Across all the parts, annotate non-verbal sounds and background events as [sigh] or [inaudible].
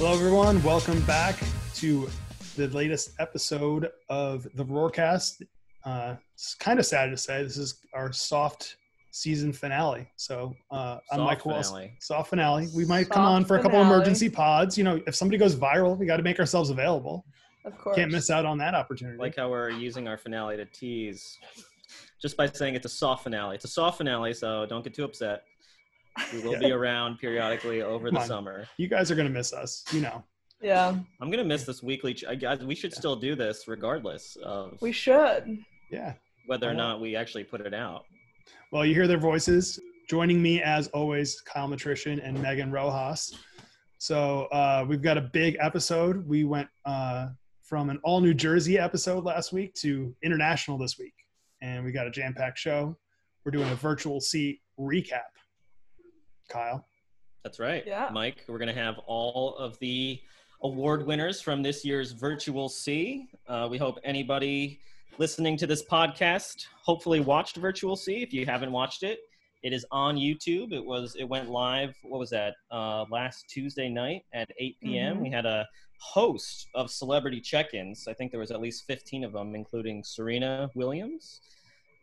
Hello, everyone. Welcome back to the latest episode of the Roarcast. Uh, it's kind of sad to say this is our soft season finale. So uh, I'm Soft Mike Wells. finale. Soft finale. We might come on for a couple finale. emergency pods. You know, if somebody goes viral, we got to make ourselves available. Of course. Can't miss out on that opportunity. like how we're using our finale to tease just by saying it's a soft finale. It's a soft finale, so don't get too upset. We will be around periodically over Come the on. summer. you guys are gonna miss us. You know. Yeah, I'm gonna miss this weekly. Ch- I guys, we should still do this regardless of we should. Yeah. whether or not? not we actually put it out. Well, you hear their voices. Joining me, as always, Kyle Matrician and Megan Rojas. So uh, we've got a big episode. We went uh, from an all New Jersey episode last week to international this week, and we got a jam-packed show. We're doing a virtual seat recap. Kyle, That's right, Yeah. Mike. We're gonna have all of the award winners from this year's Virtual C. Uh, we hope anybody listening to this podcast hopefully watched Virtual C. If you haven't watched it, it is on YouTube. It was it went live. What was that? Uh, last Tuesday night at 8 p.m. Mhm. We had a host of celebrity check-ins. I think there was at least 15 of them, including Serena Williams,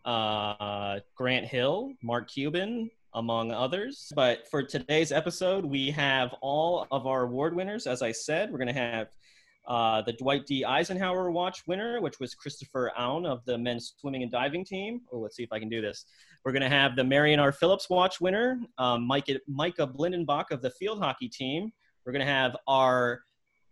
uh, Grant Hill, Mark Cuban, among others. But for today's episode, we have all of our award winners. As I said, we're going to have uh, the Dwight D. Eisenhower Watch winner, which was Christopher Aoun of the men's swimming and diving team. Oh, let's see if I can do this. We're going to have the Marion R. Phillips Watch winner, um, Micah, Micah Blindenbach of the field hockey team. We're going to have our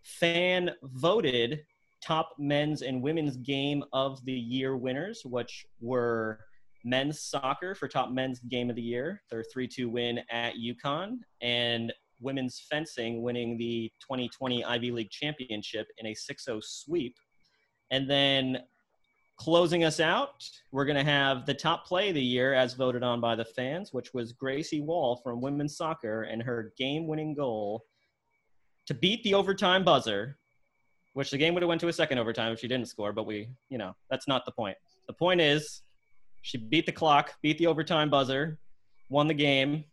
fan voted top men's and women's game of the year winners, which were men's soccer for top men's game of the year, their 3 2 win at UConn, and women's fencing winning the 2020 Ivy League championship in a 6 0 sweep. And then closing us out, we're going to have the top play of the year as voted on by the fans, which was Gracie Wall from women's soccer and her game winning goal to beat the overtime buzzer, which the game would have went to a second overtime if she didn't score, but we, you know, that's not the point. The point is she beat the clock, beat the overtime buzzer, won the game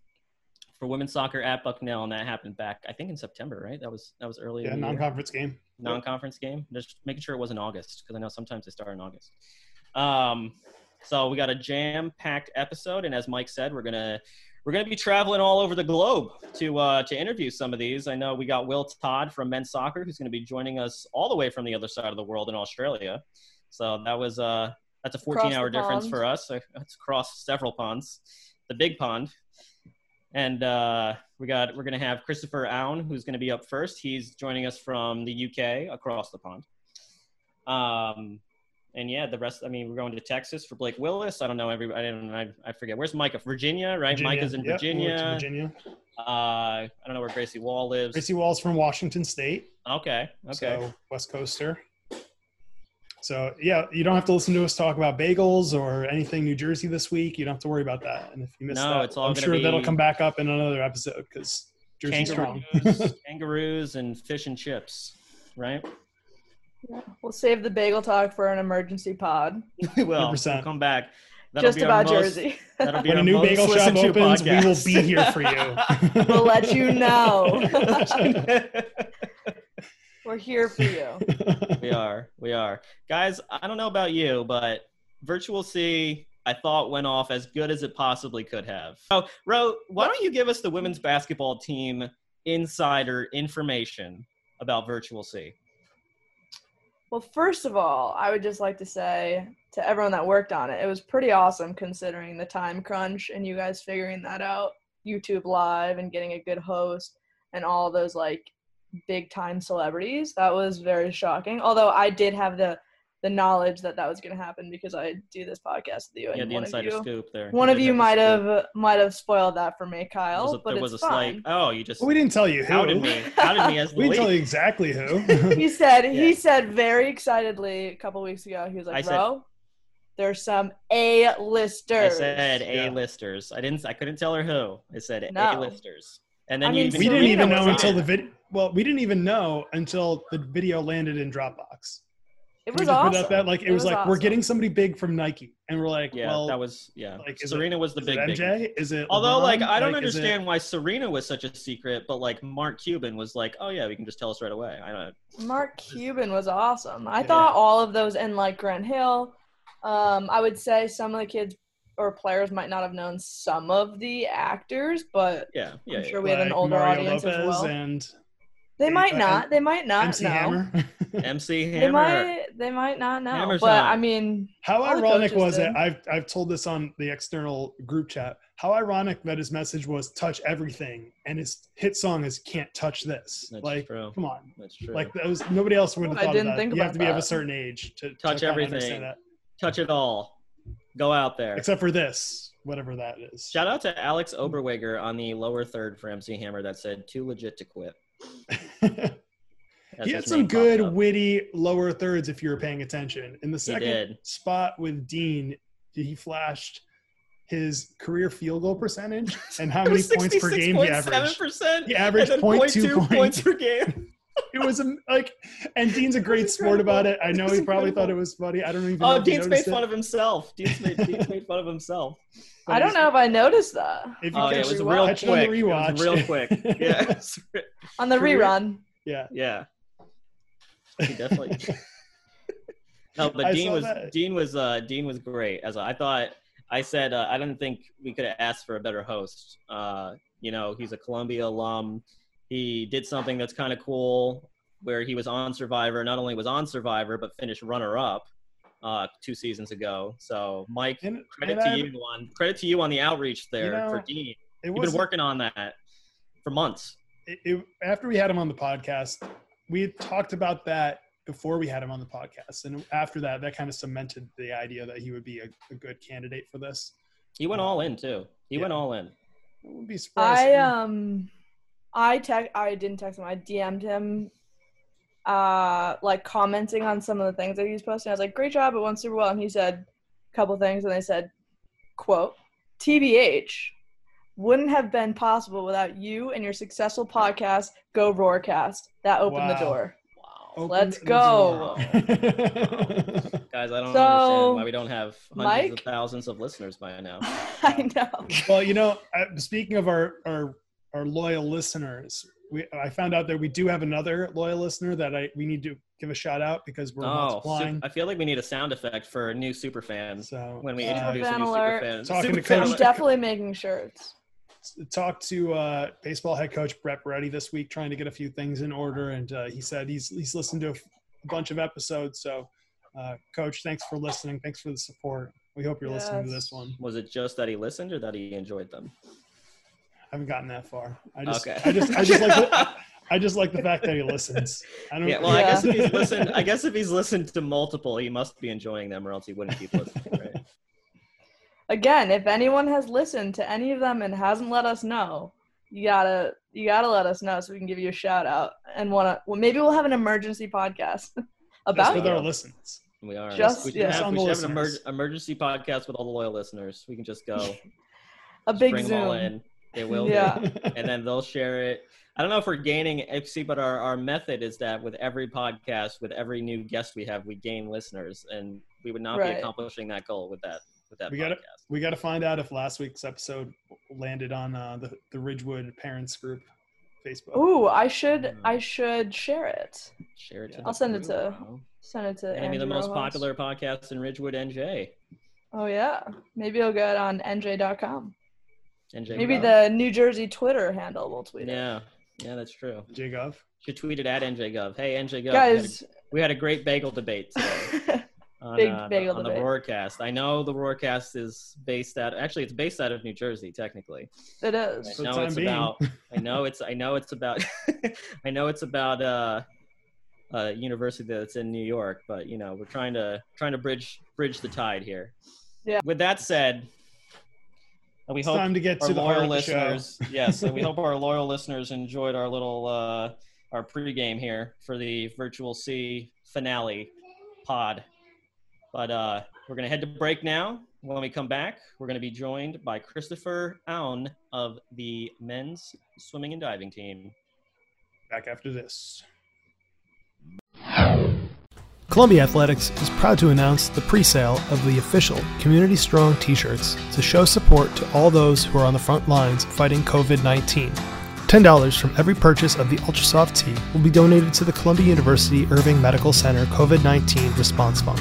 for women's soccer at Bucknell, and that happened back, I think, in September, right? That was that was early. yeah, non-conference game. non-conference game. Just making sure it wasn't August because I know sometimes they start in August. Um, so we got a jam-packed episode, and as Mike said, we're gonna we're gonna be traveling all over the globe to uh, to interview some of these. I know we got Will Todd from men's soccer who's going to be joining us all the way from the other side of the world in Australia. So that was uh that's a 14-hour difference pond. for us. So That's across several ponds, the big pond. And uh, we got we're gonna have Christopher Aoun, who's gonna be up first. He's joining us from the UK across the pond. Um, and yeah, the rest. I mean, we're going to Texas for Blake Willis. I don't know every. I don't. I, I forget. Where's Micah? Virginia, right? Virginia. Micah's in Yep, we Virginia. Virginia. Uh, I don't know where Gracie Wall lives. Gracie Wall's from Washington State. Okay. Okay. So West Coaster. So yeah, you don't have to listen to us talk about bagels or anything New Jersey this week. You don't have to worry about that. And if you miss No, that, it's all I'm gonna sure that'll come back up in another episode because Jersey's strong. kangaroos, [laughs] kangaroos and fish and chips, right? Yeah, We'll save the bagel talk for an emergency pod. we will. 100%. We'll come back. That'll Just about most- Jersey. That'll be when a new bagel shop opens, we will be here for you. [laughs] [laughs] we'll let you know. We're here for you. [laughs] we are. We are. Guys, I don't know about you, but Virtual C, I thought went off as good as it possibly could have. So, Ro, why don't you give us the women's basketball team insider information about Virtual C? Well, first of all, I would just like to say to everyone that worked on it, it was pretty awesome considering the time crunch and you guys figuring that out. YouTube Live and getting a good host and all those like big time celebrities. That was very shocking. Although I did have the the knowledge that that was going to happen because I do this podcast with you and Yeah, the one insider of you, scoop there. one of you might scoop. have might have spoiled that for me, Kyle. was a, but there it's was a fine. slight. Oh, you just we didn't tell you who. outed me. Outed me as the [laughs] we didn't tell you exactly who. [laughs] [laughs] he said Yeah. he said very excitedly a couple weeks ago. He was like, I said- "Bro, there's some A listers." I said Yeah. A-listers. I didn't. I couldn't tell her who. I said No. A-listers. And then I you mean, even we didn't even know until the video. Well, we didn't even know until the video landed in Dropbox. It was awesome. it that like it, was, like we're getting somebody big from Nike, and we're like, Yeah, well, that was yeah. like, is Serena was the is big it big MJ? Is it? Although, LeBron? like, I don't Like, is it- understand why Serena was such a secret, but like Mark Cuban was like, "Oh yeah, we can just tell us right away." I don't. Mark Cuban was awesome. I Yeah. thought all of those, and like Grant Hill, um, I would say some of the kids or players might not have known some of the actors, but Yeah, yeah. I'm yeah. sure we have an older Mario audience as well. and they might not. They might not MC know. Hammer. [laughs] MC They might. They might not know. Hammer's but not. I mean, How ironic was did. it? I've I've told this on the external group chat. How ironic that his message was "touch everything" and his hit song is "Can't touch this." That's like, true. come on, That's true. like that was nobody else would have I didn't of that. think you have about to be of a certain age to to Touch kinda everything. that. Touch it all. Go out there. except for this, whatever that is. Shout out to Alex Oberweger on the lower third for MC Hammer that said "too legit to quit." [laughs] [laughs] He had some good witty lower thirds if you were paying attention. In the second spot with Dean, he flashed his career field goal percentage [laughs] and how many points per game he averaged. percent. He averaged 0.2 points. per [laughs] game. It was um, like, and Dean's a great sport about it. I know he probably thought it was funny. I don't even know. Oh, if Dean's made noticed fun of himself. Dean's made, Dean's made fun of himself. I don't know if I noticed that If you Oh, yeah, catch it was the real catch it on the quick. It was rewatch. real quick. [laughs] Yeah, on the Career- rerun. yeah. yeah. He definitely. [laughs] no, but I Dean was that. Dean was uh, Dean was great. As I thought, I said uh, I didn't think we could have asked for a better host. Uh, you know, he's a Columbia alum. He did something that's kind of cool, where he was on Survivor. Not only was on Survivor, but finished runner up uh, two seasons ago. So, Mike, And, credit and to I- you on credit to you on the outreach there know, for Dean. It You've been working on that for months. it, it, after we had him on the podcast, we had talked about that before we had him on the podcast, and after that, that kind of cemented the idea that he would be a, a good candidate for this. He went all in too. He Yeah. went all in. I wouldn't be surprised. I um, I text. I didn't text him. I DM'd him, uh, like commenting on some of the things that he was posting. I was like, "Great job! It went super well." And he said a couple things, and they said, "Quote: TBH wouldn't have been possible without you and your successful podcast, Go Roarcast. That opened the door." Wow. Opened Let's go. door. [laughs] Guys, I don't So, understand why we don't have hundreds Mike? of thousands of listeners by now. [laughs] I know. well, you know, uh, speaking of our our our loyal listeners, we I found out that we do have another loyal listener that I we need to give a shout out because we're Oh, multiplying. su- I feel like we need a sound effect for new super fans So when we uh, introduce a new alert. super fan. Talking Super to fan Coach- I'm definitely making shirts. talked to uh, baseball head coach Brett Boretti this week, trying to get a few things in order, and uh, he said he's he's listened to a f- bunch of episodes. So, uh, coach, thanks for listening. Thanks for the support. We hope you're listening to this one. Was it just that he listened or that he enjoyed them? I haven't gotten that far. I just, Okay. I just, I just like, the, [laughs] I just like the fact that he listens. I don't. Yeah, well, I guess if he's listened, I [laughs] guess if he's listened to multiple, he must be enjoying them, or else he wouldn't keep listening, right? again, if anyone has listened to any of them and hasn't let us know, you gotta you gotta let us know so we can give you a shout out and wanna well maybe we'll have an emergency podcast [laughs] just about with you. our listens. We are. Just- we should yeah. have, we should have an emer- emergency podcast with all the loyal listeners. We can just go a just big bring them all Zoom. In. They will. Yeah. be. [laughs] and then they'll share it. I don't know if we're gaining FC, but our, our method is that with every podcast, with every new guest we have, we gain listeners, and we would not Right. be accomplishing that goal with that with that We podcast. gotta- we got to find out if last week's episode landed on uh, the the Ridgewood Parents Group Facebook. Ooh, I should Mm. I should share it. Share it. To I'll the send it to you? Send it to Maybe the most Rojas. popular podcast in Ridgewood, NJ. Oh yeah. Maybe it'll get on NJ.com. NJ. Maybe Gov. the New Jersey Twitter handle will tweet it. Yeah, yeah, that's true. JGov. Should tweet it at NJGov. Hey, NJGov. it. we had a- Guys we had a great bagel debate today. [laughs] on, Big uh, bagel on the debate. Roarcast. I know the Roarcast is based out. Actually, it's based out of New Jersey, technically. it I is. For know it's being. about. I [laughs] know it's. I know it's about. [laughs] I know it's about uh, a university that's in New York, but you know we're trying to trying to bridge bridge the tide here. Yeah. With that said, we It's hope time to get to the loyal of the show. listeners. yes, and we [laughs] hope our loyal listeners enjoyed our little uh, our pregame here for the Virtual C finale pod. But uh, we're gonna head to break now. When we come back, we're gonna be joined by Christopher Aoun of the men's swimming and diving team. Back after this. Columbia Athletics is proud to announce the pre sale of the official Community Strong t shirts to show support to all those who are on the front lines fighting COVID 19. $10 from every purchase of the Ultrasoft tee will be donated to the Columbia University Irving Medical Center COVID 19 Response Fund,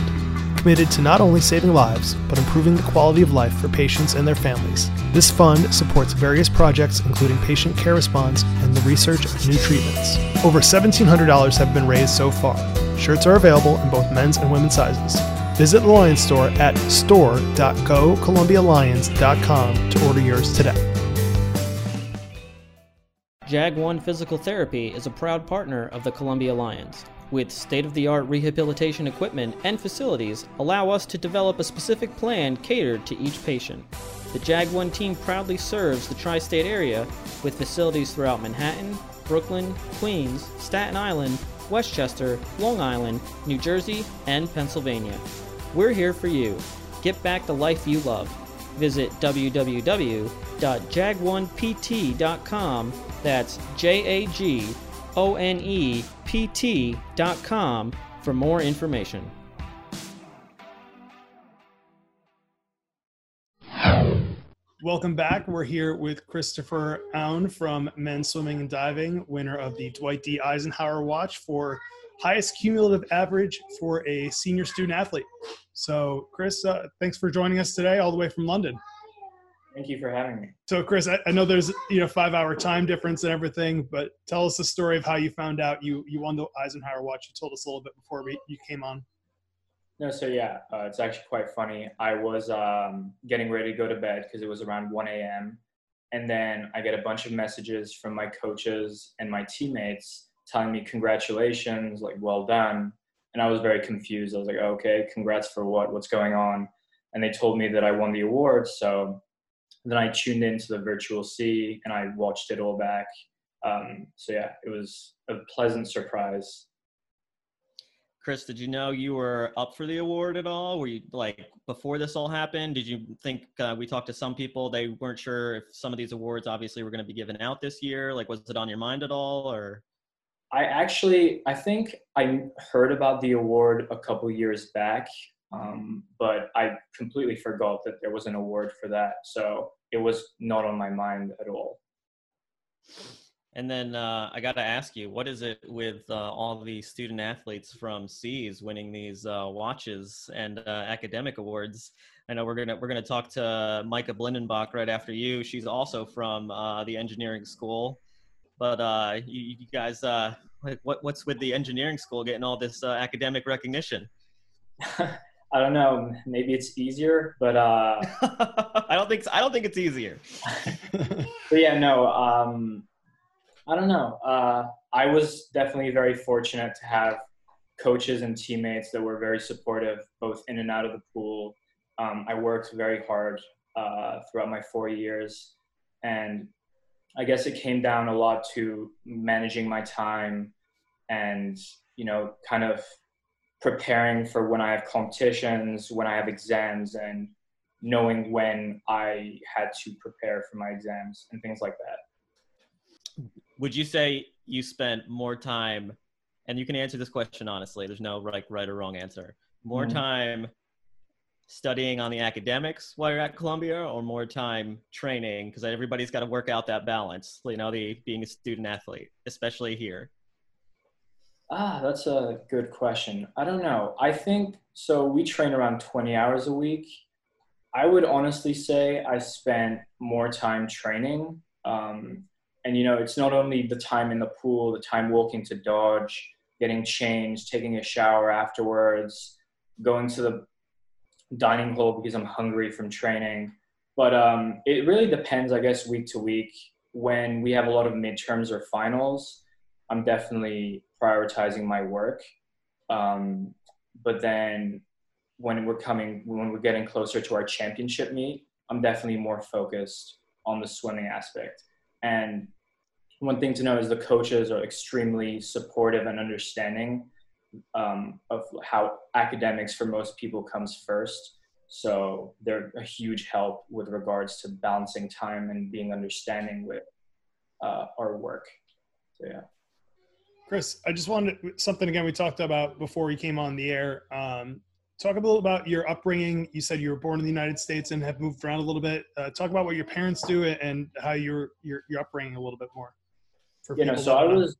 committed to not only saving lives, but improving the quality of life for patients and their families. This fund supports various projects, including patient care response and the research of new treatments. Over $1,700 have been raised so far. Shirts are available in both men's and women's sizes. Visit the Lions store at store.gocolumbialions.com to order yours today. Jag One Physical Therapy is a proud partner of the Columbia Lions. With state of the art rehabilitation equipment and facilities, allow us to develop a specific plan catered to each patient. The Jag One team proudly serves the tri state area with facilities throughout Manhattan, Brooklyn, Queens, Staten Island, Westchester, Long Island, New Jersey, and Pennsylvania. We're here for you. Get back the life you love. Visit www.jag1pt.com that's J A G O N E P T dot com for more information. Welcome back. We're here with Christopher Aoun from Men's Swimming and Diving, winner of the Dwight D. Eisenhower Watch for highest cumulative average for a senior student athlete. So, Chris, uh, thanks for joining us today, all the way from London. Thank you for having me. So, Chris, I, I, know there's you know five hour time difference and everything, but tell us the story of how you found out you you won the Eisenhower Watch. You told us a little bit before we you came on. No, so yeah, uh, it's actually quite funny. I was um, getting ready to go to bed because it was around 1 a.m. And then I get a bunch of messages from my coaches and my teammates telling me congratulations, like well done. And I was very confused. I was like, okay, congrats for what? What's going on? And they told me that I won the award. So then I tuned into the virtual C and I watched it all back. Um, so yeah, it was a pleasant surprise. Chris, did you know you were up for the award at all? Were you like before this all happened? Did you think uh, we talked to some people they weren't sure if some of these awards obviously were going to be given out this year? Like, was it on your mind at all, or? I actually, I think I heard about the award a couple years back. Um, but I completely forgot that there was an award for that. So it was not on my mind at all. And then uh, I got to ask you, what is it with uh, all the student athletes from SEAS winning these uh, watches and uh, academic awards? I know we're gonna we're gonna talk to Micah Blindenbach right after you. She's also from uh, the engineering school, but uh, you, you, guys, like, what what's with the engineering school getting all this academic recognition? [laughs] I don't know. Maybe it's easier, but uh, [laughs] I don't think so. I don't think it's easier. [laughs] but yeah, no. Um, I don't know. Uh, I was definitely very fortunate to have coaches and teammates that were very supportive, both in and out of the pool. Um, I worked very hard uh, throughout my four years, and I guess it came down a lot to managing my time and you know, kind of preparing for when I have competitions, when I have exams, and knowing when I had to prepare for my exams and things like that. Would you say you spent more time, and you can answer this question honestly, there's no like right or wrong answer, more mm-hmm. time studying on the academics while you're at Columbia or more time training? Because everybody's got to work out that balance, you know, the being a student athlete, especially here. Ah, that's a good question. I don't know. I think so. We train around 20 hours a week. I would honestly say I spent more time training. Um, and, you know, it's not only the time in the pool, the time walking to Dodge, getting changed, taking a shower afterwards, going to the dining hall because I'm hungry from training. But um, it really depends, I guess, week to week. When we have a lot of midterms or finals, I'm definitely prioritizing my work. Um, but then when we're coming, when we're getting closer to our championship meet, I'm definitely more focused on the swimming aspect. And one thing to know is the coaches are extremely supportive and understanding um, of how academics for most people comes first. So they're a huge help with regards to balancing time and being understanding with uh, our work. So yeah. Chris, I just wanted something again we talked about before you came on the air. Um, talk a little about your upbringing. You said you were born in the United States and have moved around a little bit. Uh, talk about what your parents do and how your your your upbringing a little bit more. For you know, so I was,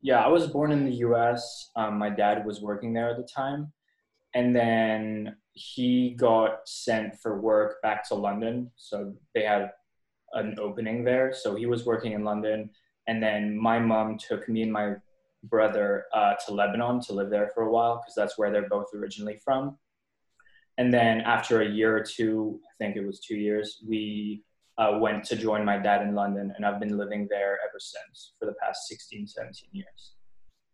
yeah, I was born in the U.S. Um, my dad was working there at the time, and then he got sent for work back to London. So they had an opening there. So he was working in London, and then my mom took me and my brother uh, to Lebanon to live there for a while because that's where they're both originally from. And then after a year or two, I think it was two years, we uh, went to join my dad in London, and I've been living there ever since for the past 16, 17 years.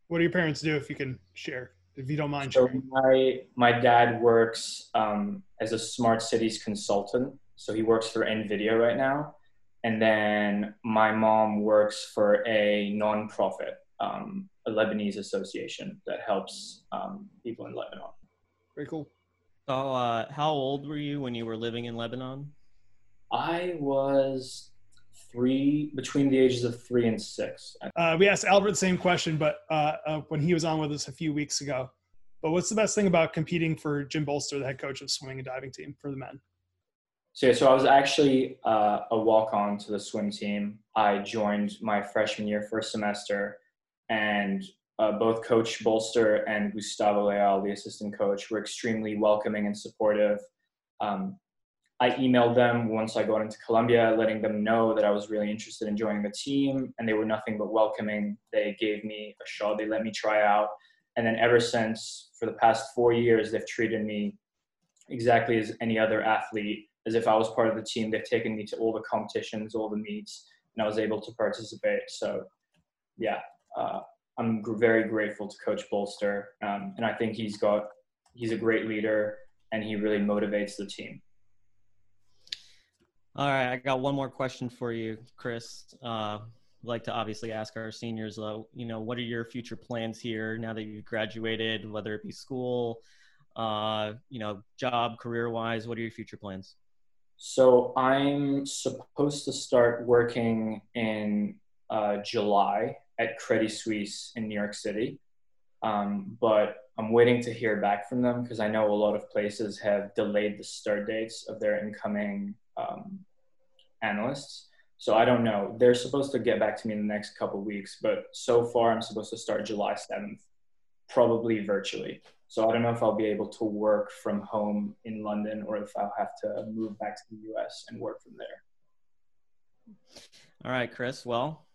What do your parents do, if you can share, if you don't mind so sharing? My, my dad works um, as a smart cities consultant. So he works for NVIDIA right now. And then my mom works for a nonprofit um, a Lebanese association that helps um, people in Lebanon. Very cool. So, uh, how old were you when you were living in Lebanon? I was three, between the ages of three and six. Uh, we asked Albert the same question, but uh, uh, when he was on with us a few weeks ago. But what's the best thing about competing for Jim Bolster, the head coach of swimming and diving team for the men? So yeah, so I was actually uh, a walk-on to the swim team. I joined my freshman year, first semester, and uh, both Coach Bolster and Gustavo Leal, the assistant coach, were extremely welcoming and supportive. Um, I emailed them once I got into Columbia, letting them know that I was really interested in joining the team, and they were nothing but welcoming. They gave me a shot, they let me try out. And then ever since, for the past four years, they've treated me exactly as any other athlete, as if I was part of the team. They've taken me to all the competitions, all the meets, and I was able to participate. So, yeah, uh, I'm very grateful to Coach Bolster, um, and I think he's got he's a great leader, and he really motivates the team. All right, I got one more question for you, Chris. Uh, like to obviously ask our seniors, though. You know, what are your future plans here now that you've graduated, whether it be school, uh, you know, job, career-wise? What are your future plans? So I'm supposed to start working in uh, July at Credit Suisse in New York City. Um, but I'm waiting to hear back from them because I know a lot of places have delayed the start dates of their incoming um, analysts. So I don't know. They're supposed to get back to me in the next couple weeks, but so far I'm supposed to start July 7th, probably virtually. So I don't know if I'll be able to work from home in London or if I'll have to move back to the US and work from there. All right, Chris. Well,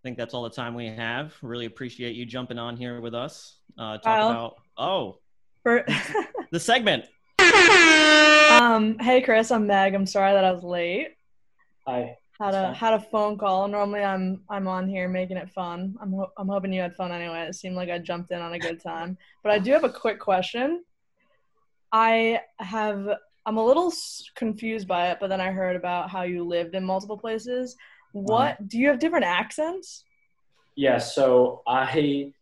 I think that's all the time we have. Really appreciate you jumping on here with us. Uh, talk Kyle. about oh, For- [laughs] the segment. Um, hey Chris, I'm Meg. I'm sorry that I was late. Hi. Had a had a phone call. Normally I'm I'm on here making it fun. I'm ho- I'm hoping you had fun anyway. It seemed like I jumped in on a good time. But I do have a quick question. I have I'm a little confused by it, but then I heard about how you lived in multiple places. What um, do you have different accents? Yeah, so I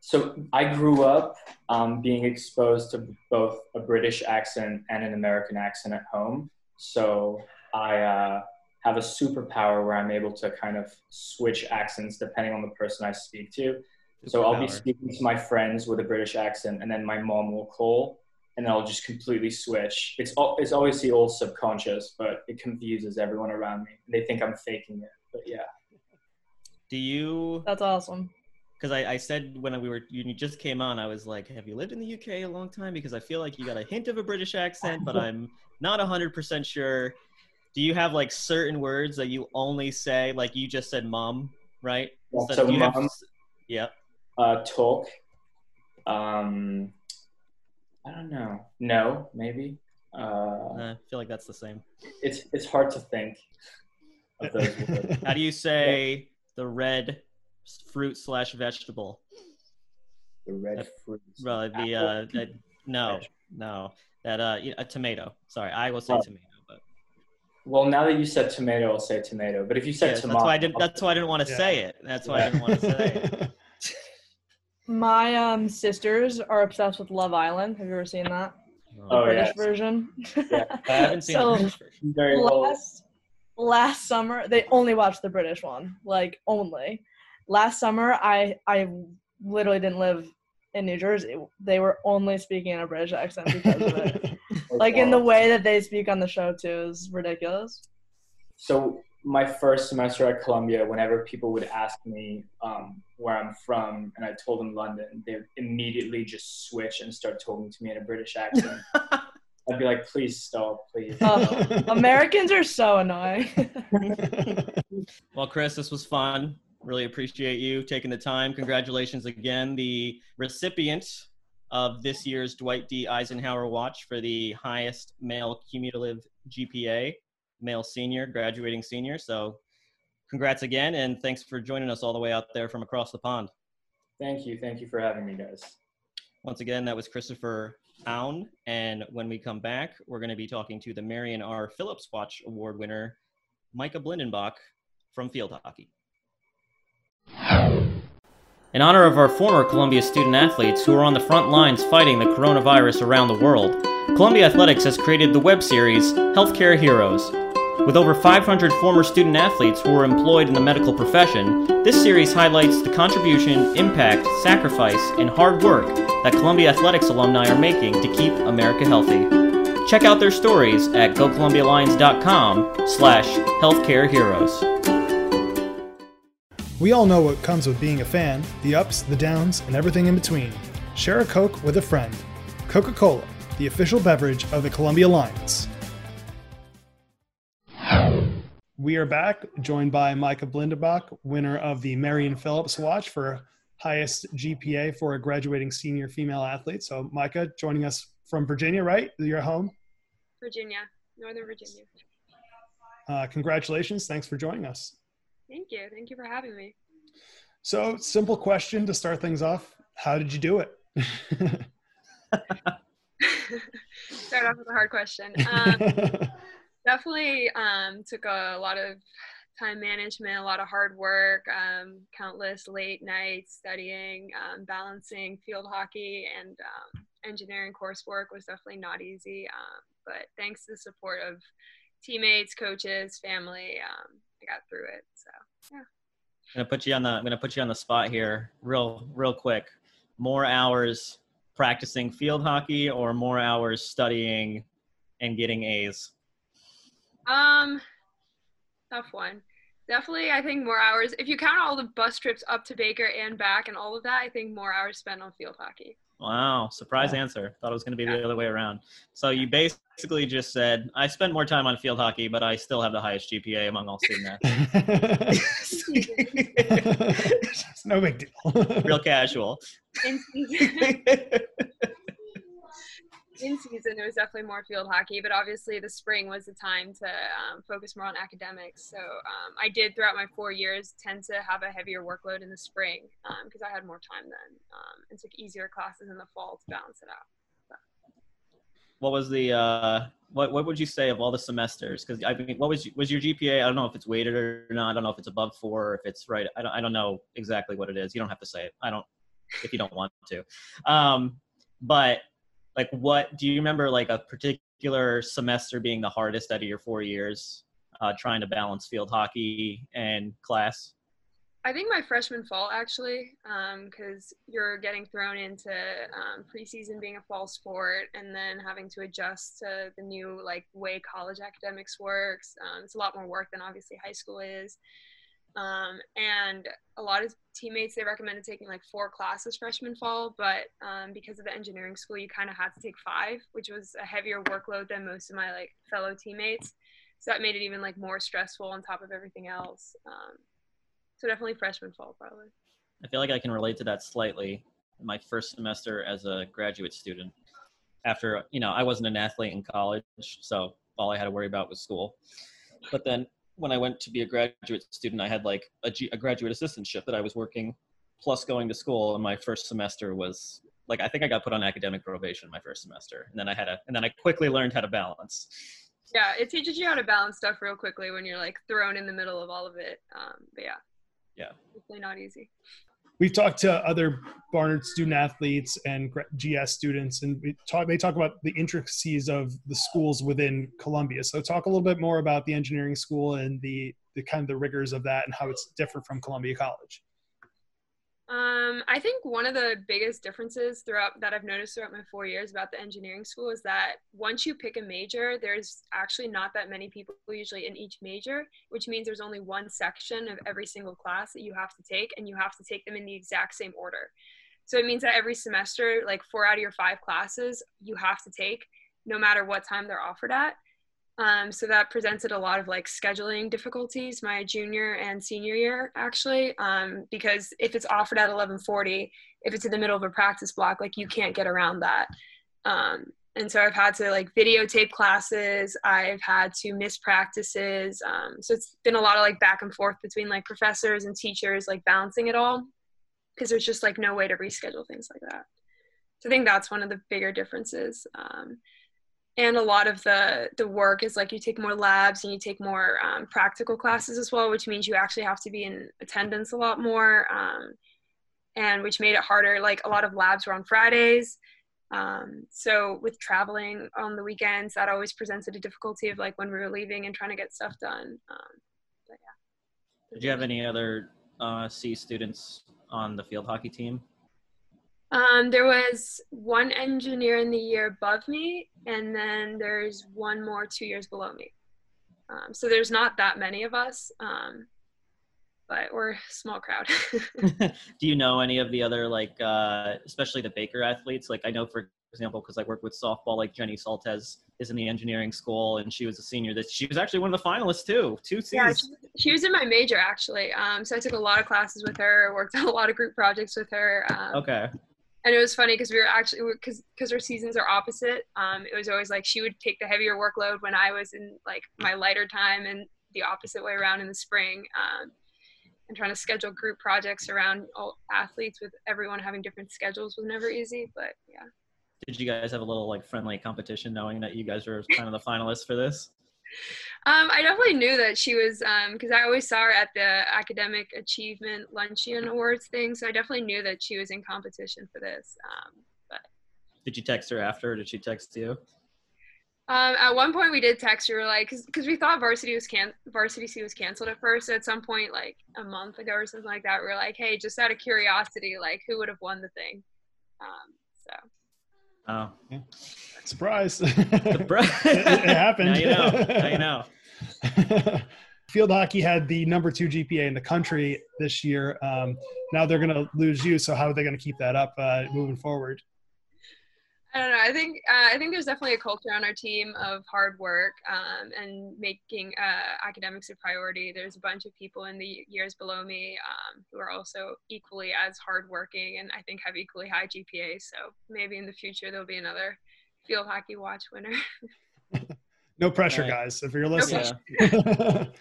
so I grew up um, being exposed to both a British accent and an American accent at home. So I uh, have a superpower where I'm able to kind of switch accents depending on the person I speak to. So I'll be speaking to my friends with a British accent, and then my mom will call, and I'll just completely switch. It's it's obviously all subconscious, but it confuses everyone around me. They think I'm faking it, but yeah. Do you? That's awesome. Because I, I said when we were you just came on, I was like, "Have you lived in the UK a long time?" Because I feel like you got a hint of a British accent, but I'm not hundred percent sure. Do you have like certain words that you only say? Like you just said, "mom," right? Yeah, so, so mom. Have, yeah. Uh, talk. Um, I don't know. No, maybe. Uh, I feel like that's the same. It's it's hard to think of those. [laughs] How do you say yeah. the red fruit slash vegetable? The red that, fruit. Well, the uh, that, no, no, that uh, a tomato. Sorry, I will say oh. tomato. But well, now that you said tomato, I'll say tomato. But if you said yeah, tomato, that's why I didn't. That's why I didn't want to yeah. say it. That's why I didn't want to [laughs] say it. My um sisters are obsessed with Love Island. Have you ever seen that? The oh, British yes. version. Yeah, I haven't seen [laughs] so, the British version. Very well. Last, last summer, they only watched the British one, like only. last summer I I literally didn't live in New Jersey. They were only speaking in a British accent because of it. [laughs] like in the way that they speak on the show too is ridiculous. So my first semester at Columbia, whenever people would ask me um, where I'm from, and I told them London, they immediately just switch and start talking to me in a British accent. [laughs] I'd be like, please stop, please. Oh, [laughs] Americans are so annoying. [laughs] well, Chris, this was fun. Really appreciate you taking the time. Congratulations again, the recipient of this year's Dwight D. Eisenhower Watch for the highest male cumulative GPA, male senior, graduating senior. So, congrats again, and thanks for joining us all the way out there from across the pond. Thank you. Thank you for having me, guys. Once again, that was Christopher Aoun. And when we come back, we're going to be talking to the Marion R. Phillips Watch Award winner, Micah Blindenbach from field hockey. In honor of our former Columbia student athletes who are on the front lines fighting the coronavirus around the world, Columbia Athletics has created the web series Healthcare Heroes. With over 500 former student athletes who are employed in the medical profession, this series highlights the contribution, impact, sacrifice, and hard work that Columbia Athletics alumni are making to keep America healthy. Check out their stories at gocolumbialions.com slash healthcare heroes. We all know what comes with being a fan the ups, the downs, and everything in between. Share a Coke with a friend. Coca Cola, the official beverage of the Columbia Lions. We are back, joined by Micah Blindenbach, winner of the Marion Phillips Watch for highest GPA for a graduating senior female athlete. So, Micah, joining us from Virginia, right? You're home? Virginia, Northern Virginia. Uh, congratulations. Thanks for joining us. Thank you. Thank you for having me. So, simple question to start things off How did you do it? [laughs] start off with a hard question. Um, [laughs] definitely um, took a lot of time management, a lot of hard work, um, countless late nights studying, um, balancing field hockey and um, engineering coursework was definitely not easy. Um, but thanks to the support of teammates, coaches, family, um, I got through it. So yeah. I'm gonna put you on the I'm gonna put you on the spot here, real real quick. More hours practicing field hockey or more hours studying and getting A's? Um, tough one. Definitely, I think more hours. If you count all the bus trips up to Baker and back and all of that, I think more hours spent on field hockey. Wow, surprise yeah. answer. Thought it was going to be the other way around. So you basically just said, I spent more time on field hockey, but I still have the highest GPA among all student [laughs] athletes. [laughs] [laughs] it's no big deal. Real casual in season, it was definitely more field hockey, but obviously the spring was the time to um, focus more on academics. So um, I did throughout my four years tend to have a heavier workload in the spring because um, I had more time then um, and took easier classes in the fall to balance it out. What was the uh, what what would you say of all the semesters? Because I mean, what was was your GPA? I don't know if it's weighted or not. I don't know if it's above four, or if it's right. I don't I don't know exactly what it is. You don't have to say it. I don't if you don't want to. Um, but like what do you remember like a particular semester being the hardest out of your four years uh, trying to balance field hockey and class? I think my freshman fall actually because um, you're getting thrown into um, preseason being a fall sport and then having to adjust to the new like way college academics works um, it's a lot more work than obviously high school is um, and a lot of teammates they recommended taking like four classes freshman fall, but um, because of the engineering school, you kind of had to take five, which was a heavier workload than most of my like fellow teammates. So that made it even like more stressful on top of everything else. Um, so definitely freshman fall probably. I feel like I can relate to that slightly. My first semester as a graduate student, after you know I wasn't an athlete in college, so all I had to worry about was school. But then when I went to be a graduate student, I had like a, G, a graduate assistantship that I was working plus going to school. And my first semester was like, I think I got put on academic probation my first semester. And then I had a, and then I quickly learned how to balance. Yeah. It teaches you how to balance stuff real quickly when you're like thrown in the middle of all of it. Um, but yeah. Yeah. Definitely not easy we've talked to other Barnard student athletes and GS students, and talk. They talk about the intricacies of the schools within Columbia. So, talk a little bit more about the engineering school and the the kind of the rigors of that, and how it's different from Columbia College. Um, I think one of the biggest differences throughout that I've noticed throughout my four years about the engineering school is that once you pick a major, there's actually not that many people usually in each major, which means there's only one section of every single class that you have to take, and you have to take them in the exact same order. So it means that every semester, like four out of your five classes, you have to take, no matter what time they're offered at. Um, so that presented a lot of like scheduling difficulties my junior and senior year actually, um, because if it's offered at 11:40, if it's in the middle of a practice block, like you can't get around that. Um, and so I've had to like videotape classes. I've had to miss practices. Um, so it's been a lot of like back and forth between like professors and teachers, like balancing it all, because there's just like no way to reschedule things like that. So I think that's one of the bigger differences. Um, and a lot of the the work is like you take more labs and you take more um, practical classes as well which means you actually have to be in attendance a lot more um, and which made it harder. Like a lot of labs were on fridays um, so with traveling on the weekends that always presented a difficulty of like when we were leaving and trying to get stuff done um, but yeah. Did you have any other uh, SEAS students on the field hockey team um, there was one engineer in the year above me, and then there's one more two years below me. Um, so there's not that many of us, um, but we're a small crowd. [laughs] [laughs] Do you know any of the other, like, uh, especially the Baker athletes? Like, I know, for example, because I work with softball, like Jenny Saltez is in the engineering school, and she was a senior. That she was actually one of the finalists too. Two C's. Yeah, she, she was in my major actually. Um, so I took a lot of classes with her, worked on a lot of group projects with her. Um, okay and it was funny because we were actually because because our seasons are opposite. Um, it was always like she would take the heavier workload when i was in like my lighter time and the opposite way around in the spring um, and trying to schedule group projects around all athletes with everyone having different schedules was never easy but yeah. Did you guys have a little like friendly competition knowing that you guys were kind of the finalists for this um, I definitely knew that she was because um, I always saw her at the academic achievement luncheon awards thing. So I definitely knew that she was in competition for this. Um, but did you text her after, or did she text you? Um, at one point, we did text her like because we thought varsity was can varsity C was canceled at first. So at some point, like a month ago or something like that, we were like, "Hey, just out of curiosity, like who would have won the thing?" Um, so Oh, yeah. surprise! Surprise! [laughs] it, it, happened. Now you know. Now you know. [laughs] Field hockey had the number two GPA in the country this year. Um, now they're going to lose you. So how are they going to keep that up uh, moving forward? I don't know. I think uh, I think there's definitely a culture on our team of hard work um, and making uh, academics a priority. There's a bunch of people in the years below me um, who are also equally as hardworking and I think have equally high GPA. So maybe in the future there'll be another field hockey watch winner. [laughs] no pressure, right. guys. If you're listening. Yeah. [laughs]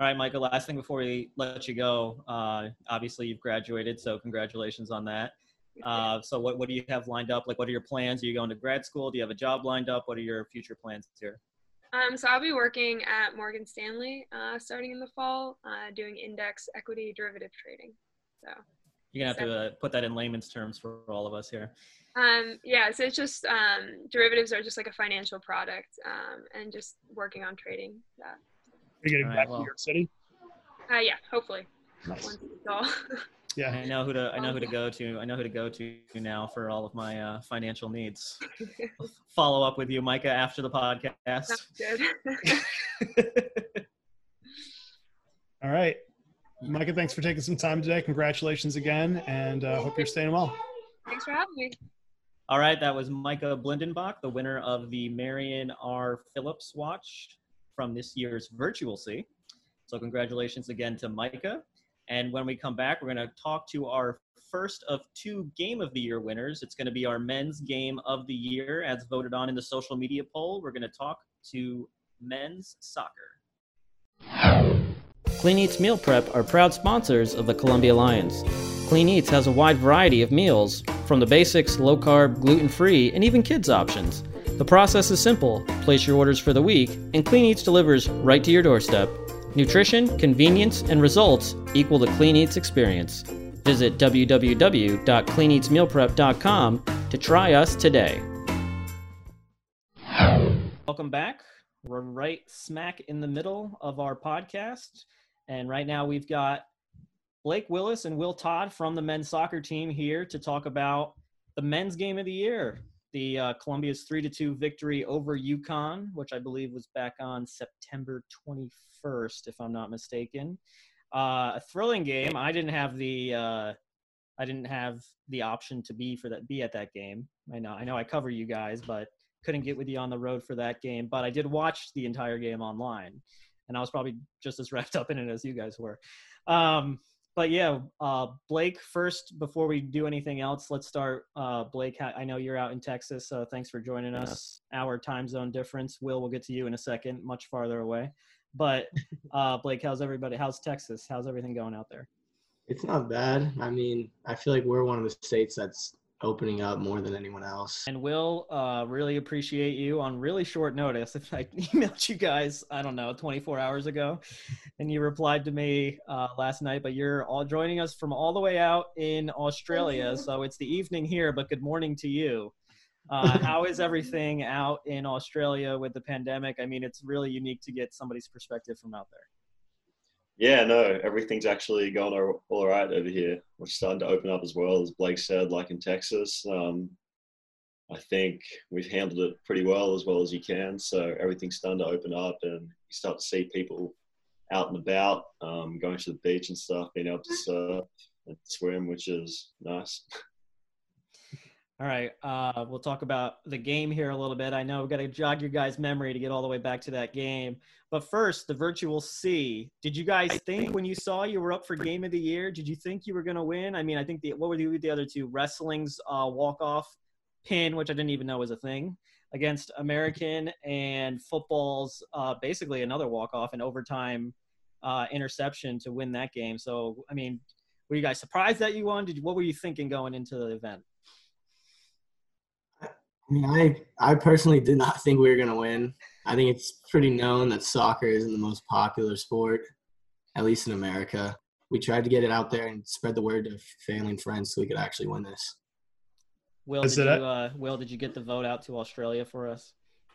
All right, Michael. Last thing before we let you go. Uh, obviously, you've graduated, so congratulations on that. Uh, so what, what do you have lined up? Like, what are your plans? Are you going to grad school? Do you have a job lined up? What are your future plans here? Um, so I'll be working at Morgan Stanley uh, starting in the fall, uh, doing index equity derivative trading. So you're gonna have to uh, put that in layman's terms for all of us here. Um, yeah, so it's just um, derivatives are just like a financial product, um, and just working on trading that. Are you getting right, back well, to New York City? Uh, yeah, hopefully. Nice. [laughs] yeah. I know who to i know who to go to i know who to go to now for all of my uh, financial needs. Follow up with you micah after the podcast. Good. [laughs] All right. Micah thanks for taking some time today. Congratulations again and uh, hope you're staying well. Thanks for having me. All right that was micah blindenbach the winner of the marion r. Phillips watch from this year's virtual c. So congratulations again to micah and when we come back, we're going to talk to our first of two Game of the Year winners. It's going to be our men's Game of the Year as voted on in the social media poll. We're going to talk to men's soccer. Clean Eats Meal Prep are proud sponsors of the Columbia Lions. Clean Eats has a wide variety of meals, from the basics, low carb, gluten free, and even kids options. The process is simple place your orders for the week, and Clean Eats delivers right to your doorstep. Nutrition, convenience, and results equal the Clean Eats experience. Visit www.cleaneatsmealprep.com to try us today. Welcome back. We're right smack in the middle of our podcast. And right now we've got Blake Willis and Will Todd from the men's soccer team here to talk about the men's game of the year. The uh, Columbia's three to two victory over UConn, which I believe was back on September 21st, if I'm not mistaken. Uh, a thrilling game. I didn't have the uh, I didn't have the option to be for that be at that game. I know I know I cover you guys, but couldn't get with you on the road for that game. But I did watch the entire game online, and I was probably just as [laughs] wrapped up in it as you guys were. Um, but yeah, uh, Blake, first, before we do anything else, let's start. Uh, Blake, I know you're out in Texas, so thanks for joining us. Our time zone difference. Will, we'll get to you in a second, much farther away. But [laughs] uh, Blake, how's everybody? How's Texas? How's everything going out there? It's not bad. I mean, I feel like we're one of the states that's opening up more than anyone else. And Will, uh, really appreciate you on really short notice. [laughs] If I emailed you guys, I don't know, 24 hours ago, [laughs] and you replied to me uh, last night, but you're all joining us from all the way out in Australia. So it's the evening here, but good morning to you. Uh, how is [laughs] everything out in Australia with the pandemic? I mean, it's really unique to get somebody's perspective from out there. Yeah, no, everything's actually going all, right over here. We're starting to open up as well, as Blake said, like in Texas. Um, I think we've handled it pretty well, as well as you can. So everything's starting to open up, and you start to see people out and about, um, going to the beach and stuff, being able to surf and swim, which is nice. [laughs] All right, uh, we'll talk about the game here a little bit. I know we've got to jog your guys' memory to get all the way back to that game. But first, the virtual C. Did you guys think when you saw you were up for game of the year? Did you think you were going to win? I mean, I think the what were the, the other two? Wrestling's uh, walk off pin, which I didn't even know was a thing, against American, and football's uh, basically another walk off and overtime uh, interception to win that game. So, I mean, were you guys surprised that you won? Did what were you thinking going into the event? I mean, I I personally did not think we were gonna win. I think it's pretty known that soccer isn't the most popular sport, at least in America. We tried to get it out there and spread the word to family and friends so we could actually win this. Will, did you, uh, Will, did you get the vote out to Australia for us?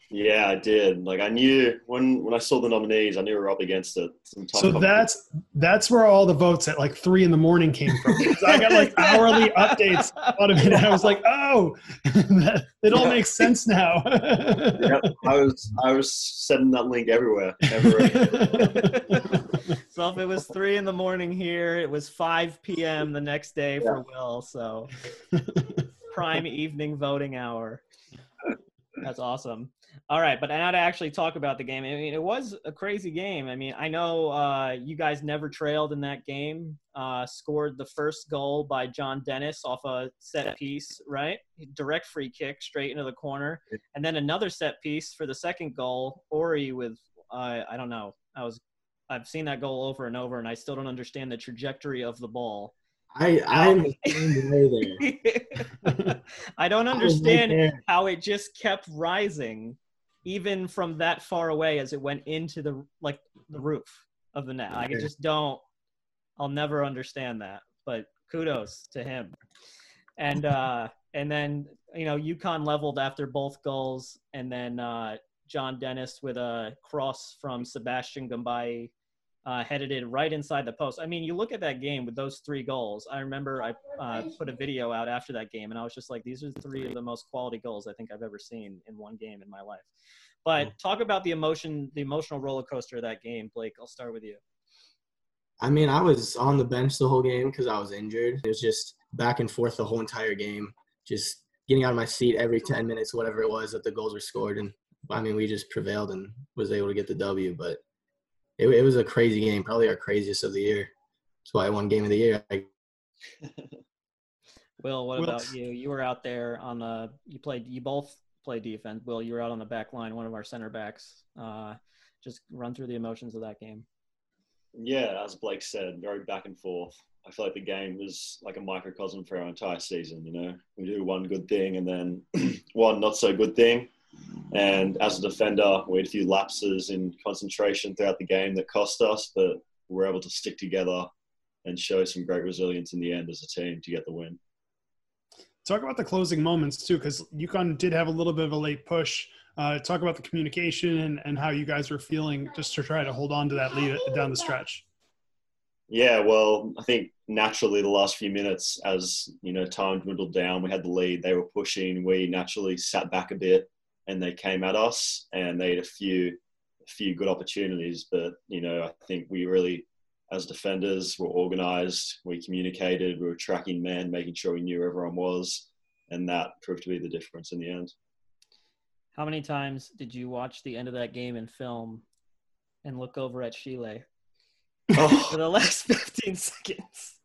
Yeah, I did. Like I knew when when I saw the nominees, I knew we were up against it. So that's that's where all the votes at like three in the morning came from. I got like hourly [laughs] updates out of it. And I was like, oh, [laughs] it all makes sense now. yep, I was I was sending that link everywhere. everywhere. [laughs] so if it was three in the morning here, it was five p.m. the next day yeah. for Will. So prime evening voting hour. That's awesome. All right, but now to actually talk about the game. I mean, it was a crazy game. I mean, I know uh, you guys never trailed in that game. Uh, scored the first goal by John Dennis off a set piece, right? Direct free kick straight into the corner, and then another set piece for the second goal. Ori with uh, I don't know. I was I've seen that goal over and over, and I still don't understand the trajectory of the ball. I I'm the same way there. [laughs] I don't understand I how it just kept rising even from that far away as it went into the like the roof of the net. I just don't. I'll never understand that. But kudos to him. And uh, and then you know UConn leveled after both goals, and then uh, John Dennis with a cross from Sebastian Gumbai uh, headed it right inside the post. I mean, you look at that game with those three goals. I remember I uh, put a video out after that game, and I was just like, these are three of the most quality goals I think I've ever seen in one game in my life. But talk about the emotion, the emotional roller coaster of that game, Blake. I'll start with you. I mean, I was on the bench the whole game because I was injured. It was just back and forth the whole entire game, just getting out of my seat every 10 minutes, whatever it was that the goals were scored. And I mean, we just prevailed and was able to get the W. But it, it was a crazy game, probably our craziest of the year. That's why I won game of the year. [laughs] Will, what about you? You were out there on the. You played. You both played defense. Will, you were out on the back line, one of our center backs. Uh, just run through the emotions of that game. Yeah, as Blake said, very back and forth. I feel like the game was like a microcosm for our entire season. You know, we do one good thing and then [clears throat] one not so good thing, and as a defender, we had a few lapses in concentration throughout the game that cost us, but we're able to stick together and show some great resilience in the end as a team to get the win. Talk about the closing moments too, because UConn did have a little bit of a late push. Uh, talk about the communication and, and how you guys were feeling just to try to hold on to that lead down the stretch. Yeah, well, I think naturally, the last few minutes, as you know, time dwindled down, we had the lead. They were pushing. We naturally sat back a bit, and they came at us, and they had a few, a few good opportunities. But you know, I think we really, as defenders, were organised. We communicated. We were tracking men, making sure we knew where everyone was, and that proved to be the difference in the end. How many times did you watch the end of that game in film and look over at Sheila Oh. [laughs] for the last 15 seconds?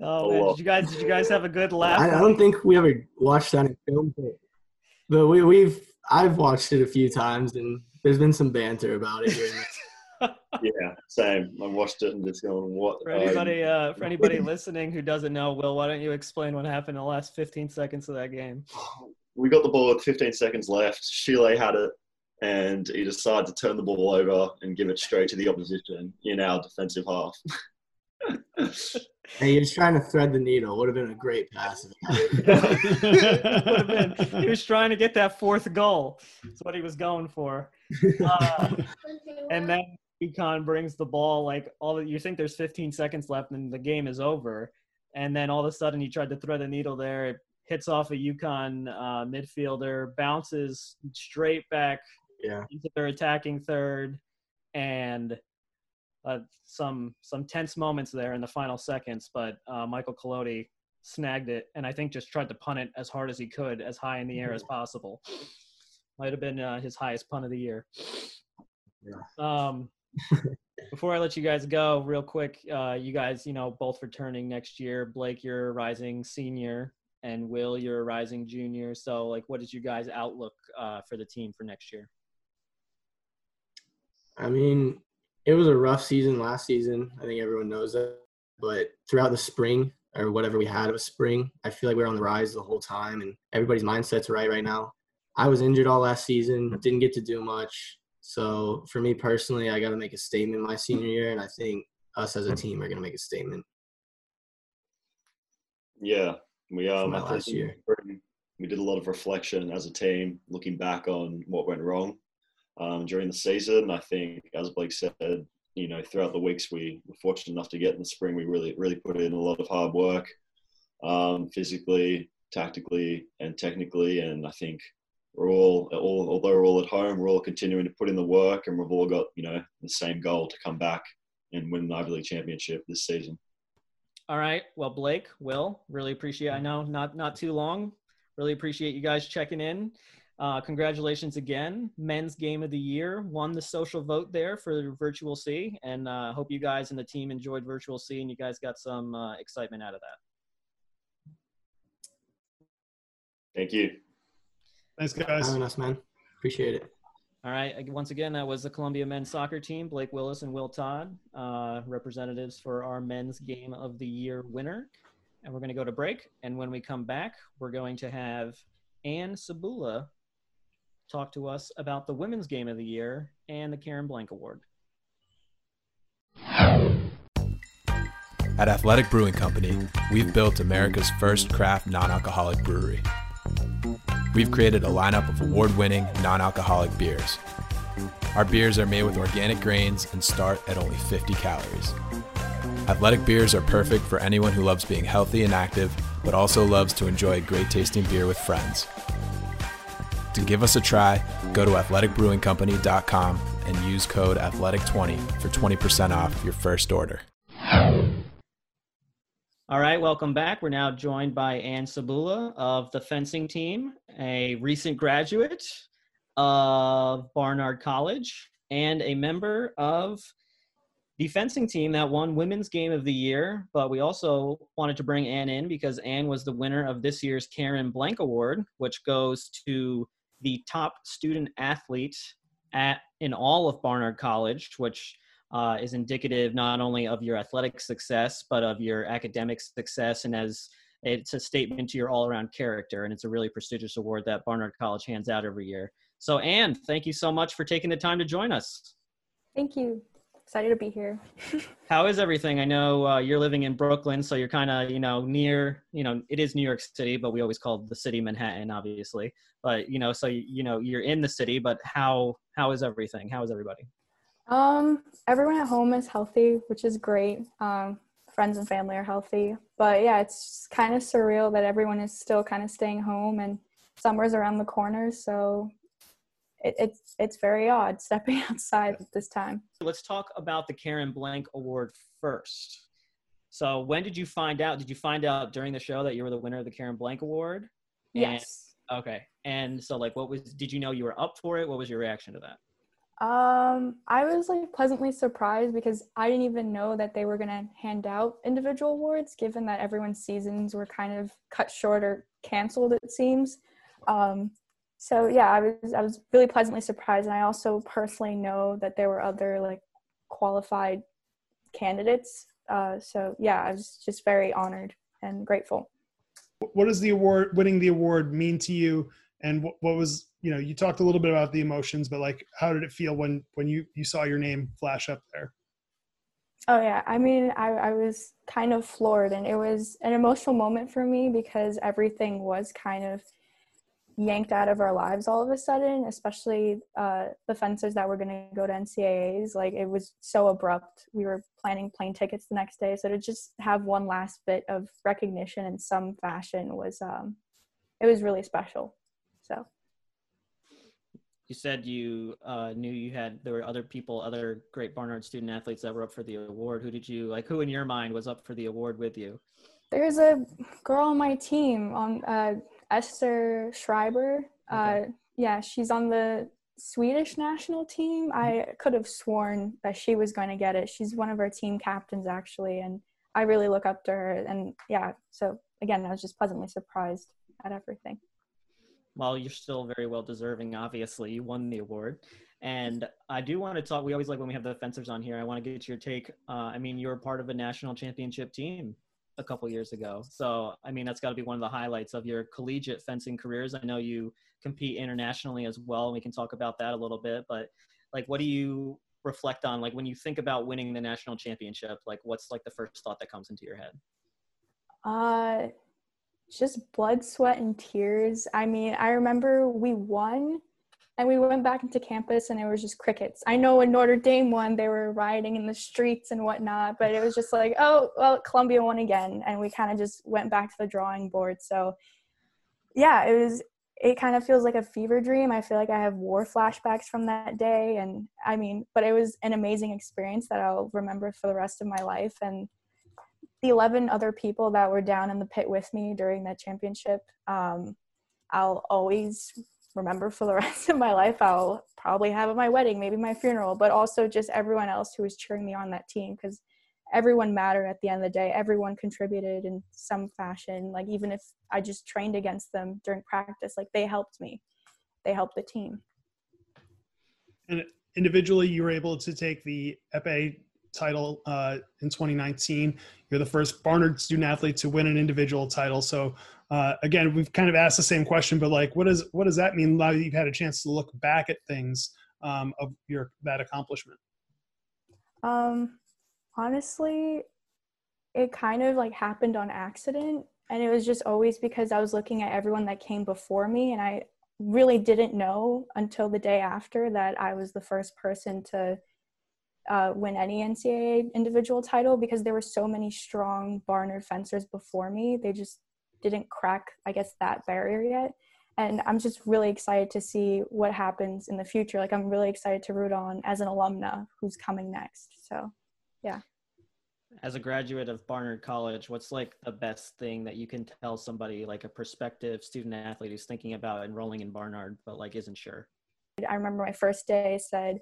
Oh man, did you guys did you guys have a good laugh? I, I don't think we ever watched that in film, but, but we, we've I've watched it a few times, and there's been some banter about it. Here and there. yeah, same. I watched it and just going, "What?" For um, anybody uh, for anybody [laughs] listening who doesn't know, Will, why don't you explain what happened in the last 15 seconds of that game? we got the ball with 15 seconds left. Chile had it, and he decided to turn the ball over and give it straight to the opposition in our defensive half. [laughs] Hey, you're just trying to thread the needle. Would have been a great pass. [laughs] Would have been- he was trying to get that fourth goal. That's what he was going for. Uh, and then UConn brings the ball like all the, you think there's 15 seconds left and the game is over, and then all of a sudden he tried to thread the needle there. It hits off a UConn uh, midfielder, bounces straight back Yeah. into their attacking third, and uh, some some tense moments there in the final seconds. But uh, Michael Colodi snagged it, and I think just tried to punt it as hard as he could, as high in the air as possible. Might have been uh, his highest punt of the year. Um, [laughs] before I let you guys go, real quick, uh, you guys, you know, both returning next year. Blake, you're a rising senior, and Will, you're a rising junior. So, like, what is you guys' outlook uh, for the team for next year? I mean, it was a rough season last season. I think everyone knows that. But throughout the spring or whatever we had of a spring, I feel like we were on the rise the whole time, and everybody's mindset's right right now. I was injured all last season, didn't get to do much. So for me personally, I got to make a statement my senior year, and I think us as a team are going to make a statement. Yeah, we um, my last year. we did a lot of reflection as a team, looking back on what went wrong um, during the season. I think, as Blake said, you know, throughout the weeks we were fortunate enough to get in the spring, we really, really put in a lot of hard work, um, physically, tactically, and technically. And I think we're all, all, although we're all at home, we're all continuing to put in the work, and we've all got, you know, the same goal to come back and win an Ivy League championship this season. All right. Well, Blake, Will, really appreciate. I know not not too long. Really appreciate you guys checking in. Uh, congratulations again, men's game of the year. Won the social vote there for Virtual C, and uh, hope you guys and the team enjoyed Virtual C, and you guys got some uh, excitement out of that. Thank you. Thanks, guys. Having us, man. Appreciate it. All right. Once again, that was the Columbia men's soccer team, Blake Willis and Will Todd, uh, representatives for our men's game of the year winner. And we're going to go to break. And when we come back, we're going to have Anne Cebula talk to us about the women's game of the year and the Karen Blank Award. At Athletic Brewing Company, we've built America's first craft non alcoholic brewery. We've created a lineup of award winning non alcoholic beers. Our beers are made with organic grains and start at only 50 calories. Athletic beers are perfect for anyone who loves being healthy and active, but also loves to enjoy great tasting beer with friends. To give us a try, go to athleticbrewingcompany.com and use code athletic20 for 20% off your first order. All right, welcome back. We're now joined by Anne Cebula of the fencing team, a recent graduate of Barnard College and a member of the fencing team that won Women's Game of the Year. But we also wanted to bring Anne in because Anne was the winner of this year's Karen Blank Award, which goes to the top student athlete at in all of Barnard College, which uh, is indicative not only of your athletic success but of your academic success and as it's a statement to your all-around character and it's a really prestigious award that barnard college hands out every year so anne thank you so much for taking the time to join us Thank you. Excited to be here. [laughs] how is everything i know uh, you're living in brooklyn so you're kind of you know near you know it is new york city but we always call the city manhattan obviously but you know so you know you're in the city but how how is everything how is everybody Um, everyone at home is healthy, which is great. Um, friends and family are healthy, but yeah, it's kind of surreal that everyone is still kind of staying home and summer's around the corner. So it, it's it's very odd stepping [laughs] outside at this time. Let's talk about the Karen Blank Award first. So when did you find out? Did you find out during the show that you were the winner of the Karen Blank Award? And, Yes. Okay. And so like what was did you know you were up for it? What was your reaction to that? Um, I was like pleasantly surprised because I didn't even know that they were gonna hand out individual awards, given that everyone's seasons were kind of cut short or canceled. It seems. Um, so yeah, I was I was really pleasantly surprised, and I also personally know that there were other like qualified candidates. Uh, so yeah, I was just very honored and grateful. What does the award, winning the award, mean to you? And what, what was, you know, you talked a little bit about the emotions, but like, how did it feel when when you you saw your name flash up there? Oh yeah, I mean, I, I was kind of floored, and it was an emotional moment for me because everything was kind of yanked out of our lives all of a sudden, especially uh, the fencers that were going to go to NCAAs. Like it was so abrupt. We were planning plane tickets the next day, so to just have one last bit of recognition in some fashion was um, it was really special. So. You said you uh, knew you had there were other people, other great Barnard student athletes that were up for the award. Who did you like? Who in your mind was up for the award with you? There's a girl on my team on uh, Esther Schreiber. Uh, yeah, she's on the Swedish national team. I could have sworn that she was going to get it. She's one of our team captains actually, and I really look up to her. And yeah, so again, I was just pleasantly surprised at everything. Well, you're still very well deserving. Obviously, you won the award, and I do want to talk. We always like when we have the fencers on here. I want to get your take. Uh, I mean, you're part of a national championship team a couple years ago, so I mean that's got to be one of the highlights of your collegiate fencing careers. I know you compete internationally as well. and We can talk about that a little bit, but like, what do you reflect on? Like when you think about winning the national championship, like what's like the first thought that comes into your head? Uh, just blood, sweat, and tears. I mean, I remember we won and we went back into campus and it was just crickets. I know when Notre Dame won, they were rioting in the streets and whatnot, but it was just like, oh, well, Columbia won again. And we kind of just went back to the drawing board. So, yeah, it was, it kind of feels like a fever dream. I feel like I have war flashbacks from that day. And I mean, but it was an amazing experience that I'll remember for the rest of my life. And the 11 other people that were down in the pit with me during that championship, um, I'll always remember for the [laughs] rest of my life. I'll probably have at my wedding, maybe my funeral, but also just everyone else who was cheering me on that team because everyone mattered at the end of the day. Everyone contributed in some fashion. Like even if I just trained against them during practice, like they helped me. They helped the team. And individually, you were able to take the Epee title uh, in 2019. You're the first Barnard student athlete to win an individual title. So uh, again, we've kind of asked the same question, but like, what does what does that mean now that you've had a chance to look back at things um, of your that accomplishment? Um, honestly, it kind of like happened on accident, and it was just always because I was looking at everyone that came before me, and I really didn't know until the day after that I was the first person to uh, win any NCAA individual title because there were so many strong Barnard fencers before me. They just didn't crack, I guess, that barrier yet. And I'm just really excited to see what happens in the future. Like, I'm really excited to root on as an alumna who's coming next. So, yeah. As a graduate of Barnard College, what's like the best thing that you can tell somebody, like a prospective student athlete who's thinking about enrolling in Barnard but like isn't sure? I remember my first day said,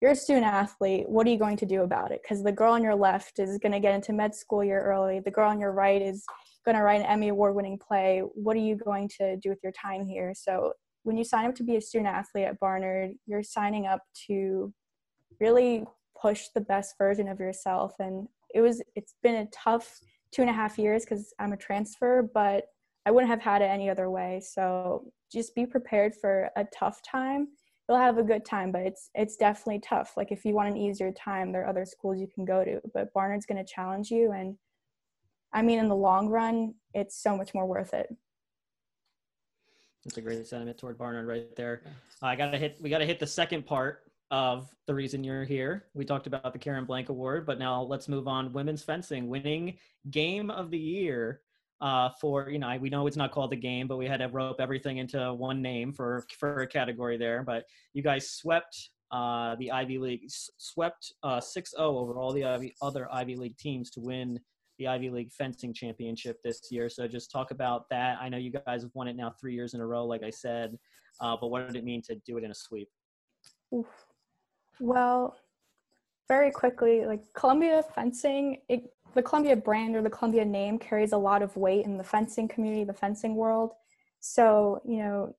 you're a student athlete. What are you going to do about it? Because the girl on your left is going to get into med school year early. The girl on your right is going to write an Emmy award winning play. What are you going to do with your time here? So, when you sign up to be a student athlete at Barnard, you're signing up to really push the best version of yourself. And it was, it's been a tough two and a half years because I'm a transfer, but I wouldn't have had it any other way. So, just be prepared for a tough time you'll have a good time but it's it's definitely tough like if you want an easier time there are other schools you can go to but barnard's going to challenge you and i mean in the long run it's so much more worth it That's a great sentiment toward Barnard right there. I gotta hit. We gotta hit the second part of the reason you're here. We talked about the Karen Blank Award, but now let's move on. Women's fencing winning game of the year uh, for you know we know it's not called the game, but we had to rope everything into one name for for a category there. But you guys swept uh, the Ivy League, swept uh, 6-0 over all the Ivy, other Ivy League teams to win the Ivy League fencing championship this year. So just talk about that. I know you guys have won it now three years in a row, like I said, uh, but what did it mean to do it in a sweep? Oof. Well, very quickly, like Columbia fencing, it, the Columbia brand or the Columbia name carries a lot of weight in the fencing community, the fencing world. So, you know,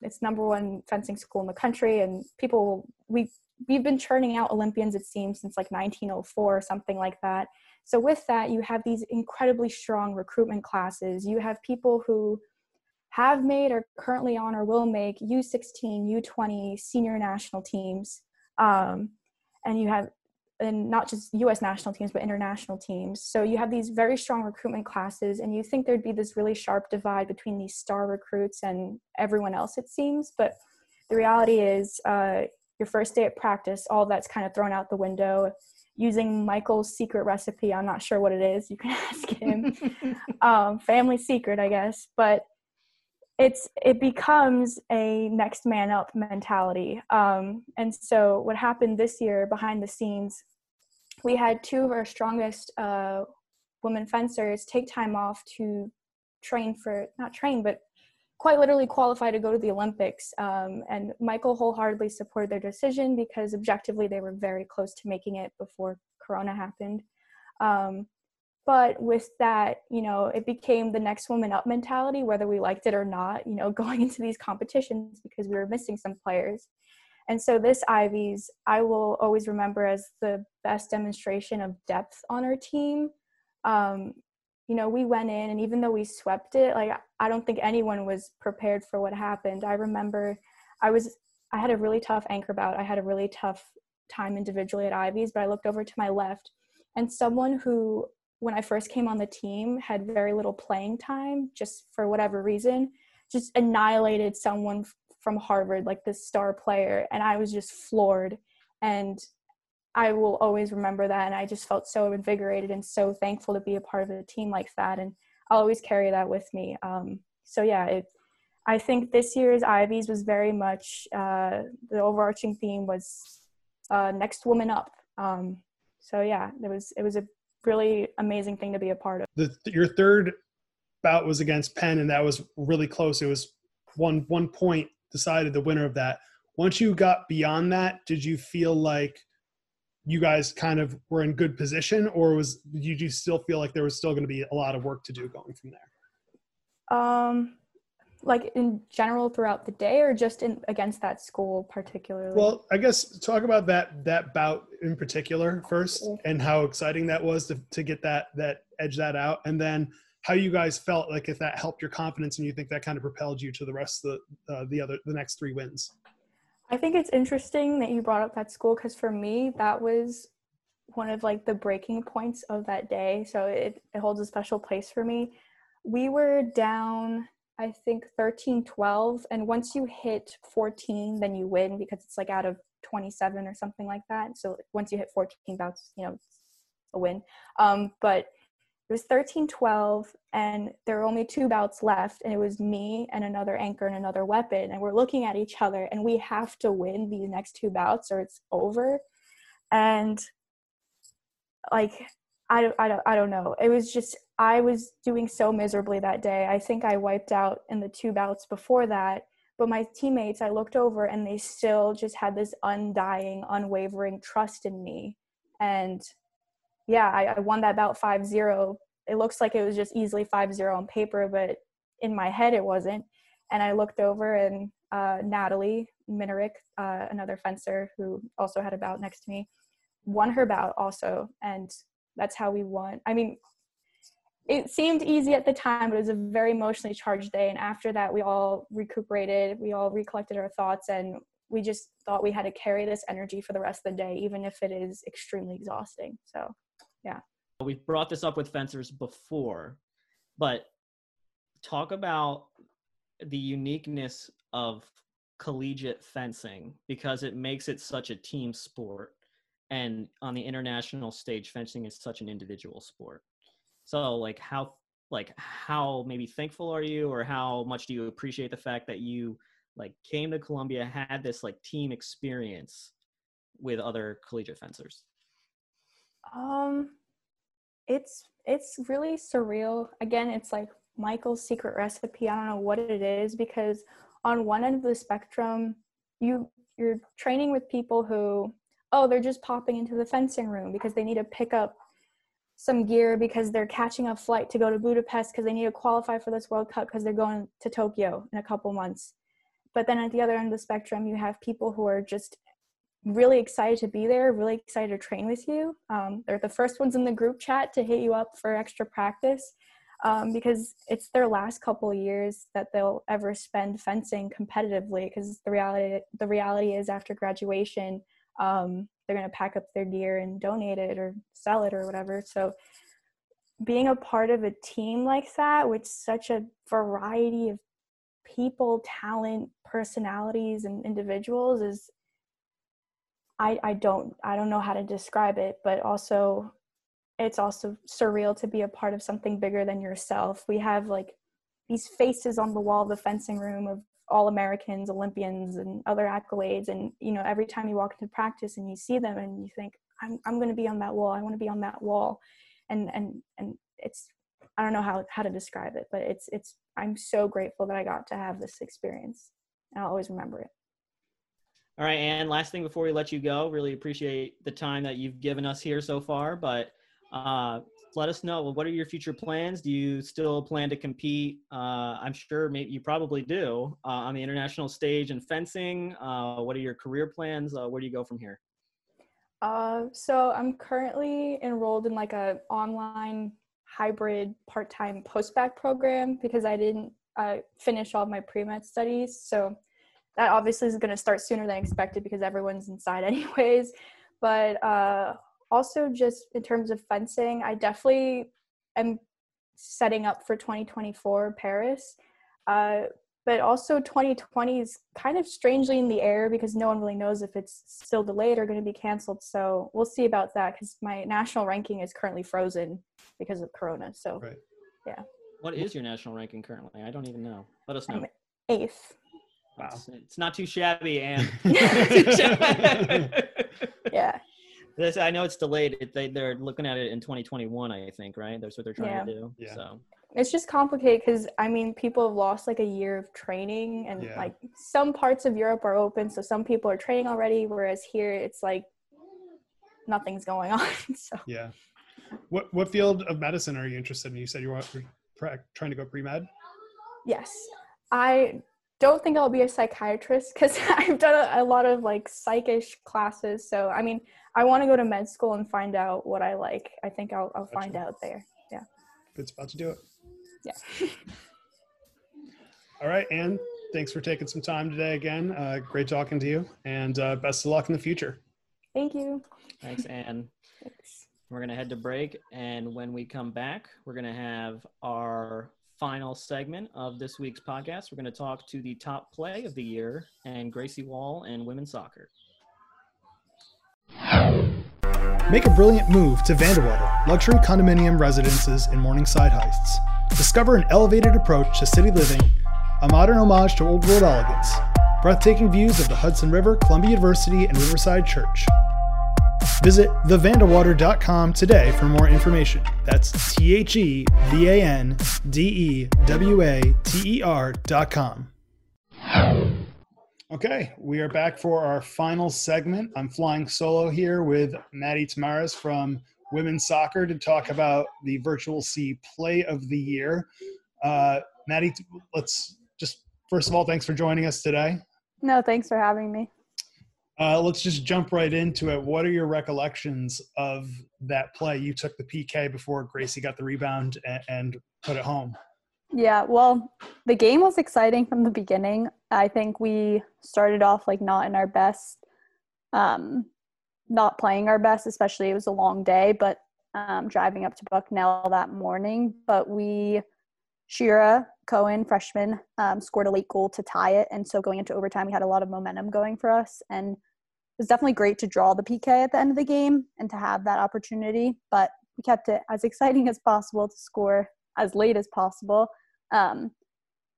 it's number one fencing school in the country, and people we we've been churning out Olympians it seems since like 1904 or something like that. So with that, you have these incredibly strong recruitment classes. You have people who have made or currently on or will make U16, U20 senior national teams. Um, and you have and not just US national teams, but international teams. So you have these very strong recruitment classes, and you think there'd be this really sharp divide between these star recruits and everyone else, it seems. But the reality is, uh, your first day at practice, all that's kind of thrown out the window. Using Michael's secret recipe, I'm not sure what it is. You can [laughs] ask him. [laughs] um, family secret, I guess. But it's it becomes a next man up mentality. Um, and so what happened this year behind the scenes we had two of our strongest uh, women fencers take time off to train for not train but quite literally qualify to go to the olympics. Um, and michael wholeheartedly supported their decision because objectively they were very close to making it before corona happened. Um, but with that you know it became the next woman up mentality whether we liked it or not you know [laughs] going into these competitions because we were missing some players and so this ivy's I will always remember as the best demonstration of depth on our team. Um, you know, we went in and even though we swept it, like I don't think anyone was prepared for what happened. I remember I was I had a really tough anchor bout. I had a really tough time individually at ivy's but I looked over to my left and someone who when I first came on the team had very little playing time just for whatever reason just annihilated someone from Harvard, like this star player, and I was just floored. And I will always remember that. And I just felt so invigorated and so thankful to be a part of a team like that. And I'll always carry that with me. Um, so, yeah, it, I think this year's Ivies was very much uh, the overarching theme was uh, next woman up. Um, so yeah, it was it was a really amazing thing to be a part of. The, your third bout was against Penn, and that was really close. It was one one point decided the winner of that. Once you got beyond that, did you feel like you guys kind of were in good position, or was did you still feel like there was still going to be a lot of work to do going from there? Um, like in general throughout the day, or just in against that school particularly? Well, I guess talk about that that bout in particular first, and how exciting that was to to get that that edge that out, and then how you guys felt like if that helped your confidence and you think that kind of propelled you to the rest of the uh, the other the next three wins? I think it's interesting that you brought up that school because for me that was one of like the breaking points of that day. So it, it holds a special place for me. We were down i think 13 12 and once you hit 14 then you win because it's like out of 27 or something like that. So once you hit 14 bouts you know a win. Um, but it was 13 12 and there were only two bouts left and it was me and another anchor and another weapon and we're looking at each other and we have to win these next two bouts or it's over. And like I, I, I don't know. It was just i was doing so miserably that day i think i wiped out in the two bouts before that but my teammates i looked over and they still just had this undying unwavering trust in me and yeah, I, I won that bout 5 0. It looks like it was just easily 5 0 on paper, but in my head it wasn't. And I looked over and uh, Natalie Minerick, uh, another fencer who also had a bout next to me, won her bout also. And that's how we won. I mean, it seemed easy at the time, but it was a very emotionally charged day. And after that, we all recuperated, we all recollected our thoughts, and we just thought we had to carry this energy for the rest of the day, even if it is extremely exhausting. So yeah we've brought this up with fencers before but talk about the uniqueness of collegiate fencing because it makes it such a team sport and on the international stage fencing is such an individual sport so like how like how maybe thankful are you or how much do you appreciate the fact that you like came to columbia had this like team experience with other collegiate fencers Um, it's it's really surreal. Again, it's like Michael's secret recipe. I don't know what it is because on one end of the spectrum, you you're training with people who oh they're just popping into the fencing room because they need to pick up some gear because they're catching a flight to go to Budapest because they need to qualify for this World Cup because they're going to Tokyo in a couple months. But then at the other end of the spectrum, you have people who are just really excited to be there, really excited to train with you. Um, they're the first ones in the group chat to hit you up for extra practice um, because it's their last couple years that they'll ever spend fencing competitively. Because the reality, the reality is after graduation, um, they're going to pack up their gear and donate it or sell it or whatever. So being a part of a team like that with such a variety of people, talent, personalities, and individuals is I, I don't I don't know how to describe it, but also it's also surreal to be a part of something bigger than yourself. We have like these faces on the wall of the fencing room of all Americans, Olympians, and other accolades. And you know, every time you walk into practice and you see them, and you think, "I'm I'm going to be on that wall. I want to be on that wall," and and and it's I don't know how how to describe it, but it's it's I'm so grateful that I got to have this experience. I'll always remember it. All right, and last thing before we let you go, really appreciate the time that you've given us here so far. But uh, let us know what are your future plans. Do you still plan to compete? Uh, I'm sure maybe you probably do uh, on the international stage in fencing. Uh, what are your career plans? Uh, where do you go from here? Uh, so I'm currently enrolled in like a online hybrid part-time post-bac program because I didn't uh, finish all my pre-med studies. So that obviously is going to start sooner than expected because everyone's inside [laughs] anyways but also just in terms of fencing i definitely am setting up for 2024 paris uh, but also 2020 is kind of strangely in the air because no one really knows if it's still delayed or going to be canceled so we'll see about that because my national ranking is currently frozen because of corona so Right. yeah What is your national ranking currently? I don't even know. Let us know. I'm eighth Wow. It's, it's not too shabby, and [laughs] [laughs] [laughs] yeah this I know it's delayed. It, they they're looking at it in 2021, I think, right? That's what they're trying to do. Yeah. So it's just complicated because I mean, people have lost like a year of training, and Yeah. like some parts of Europe are open, so some people are training already, whereas here it's like nothing's going on. [laughs] so Yeah. What what field of medicine are you interested in? You said you were pre- trying to go pre med. yes, I don't think I'll be a psychiatrist because [laughs] I've done a, a lot of like psychish classes. So I mean, I want to go to med school and find out what I like. I think I'll I'll find out there. Yeah. Good spot to do it. Yeah. [laughs] All right, Anne. Thanks for taking some time today again. Uh, great talking to you, and uh, best of luck in the future. Thank you. thanks, Anne. [laughs] Thanks. We're gonna head to break, and when we come back, we're gonna have our final segment of this week's podcast. We're gonna talk to the top play of the year and Gracie Wall and women's soccer. Make a brilliant move to Vandewater, luxury condominium residences in Morningside Heights. Discover an elevated approach to city living, a modern homage to old world elegance, breathtaking views of the Hudson River, Columbia University, and Riverside Church. Visit thevandewater.com today for more information. That's T H E V A N D E W A T E R.com. Okay, we are back for our final segment. I'm flying solo here with Maddie Tamaris from women's soccer to talk about the Virtual C Play of the Year. Uh, Maddie, let's just first of all, thanks for joining us today. No, thanks for having me. Uh, let's just jump right into it. What are your recollections of that play? You took the PK before Gracie got the rebound and, and put it home. Yeah, well, the game was exciting from the beginning. I think we started off like not in our best, um, not playing our best, especially it was a long day, but um, driving up to Bucknell that morning. But we Shira Cohen, freshman, um, scored a late goal to tie it. And so going into overtime, we had a lot of momentum going for us. And it was definitely great to draw the PK at the end of the game and to have that opportunity. But we kept it as exciting as possible to score as late as possible. Um,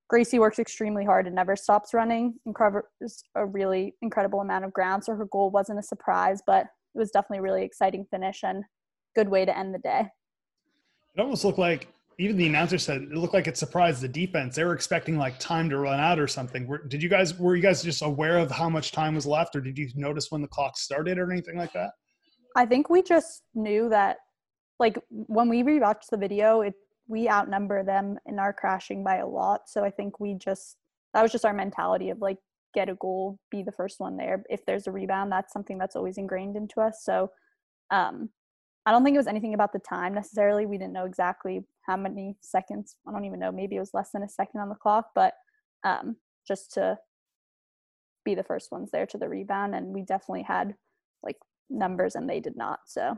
Gracie works extremely hard and never stops running and covers a really incredible amount of ground. So her goal wasn't a surprise, but it was definitely a really exciting finish and good way to end the day. It almost looked like even the announcer said it looked like it surprised the defense. They were expecting like time to run out or something. Were, did you guys were you guys just aware of how much time was left, or did you notice when the clock started or anything like that? I think we just knew that, like when we rewatched the video, it we outnumber them in our crashing by a lot. So I think we just that was just our mentality of like get a goal, be the first one there. If there's a rebound, that's something that's always ingrained into us. So um, I don't think it was anything about the time necessarily. We didn't know exactly how many seconds. I don't even know. Maybe it was less than a second on the clock, but um, just to be the first ones there to the rebound. And we definitely had like numbers and they did not. So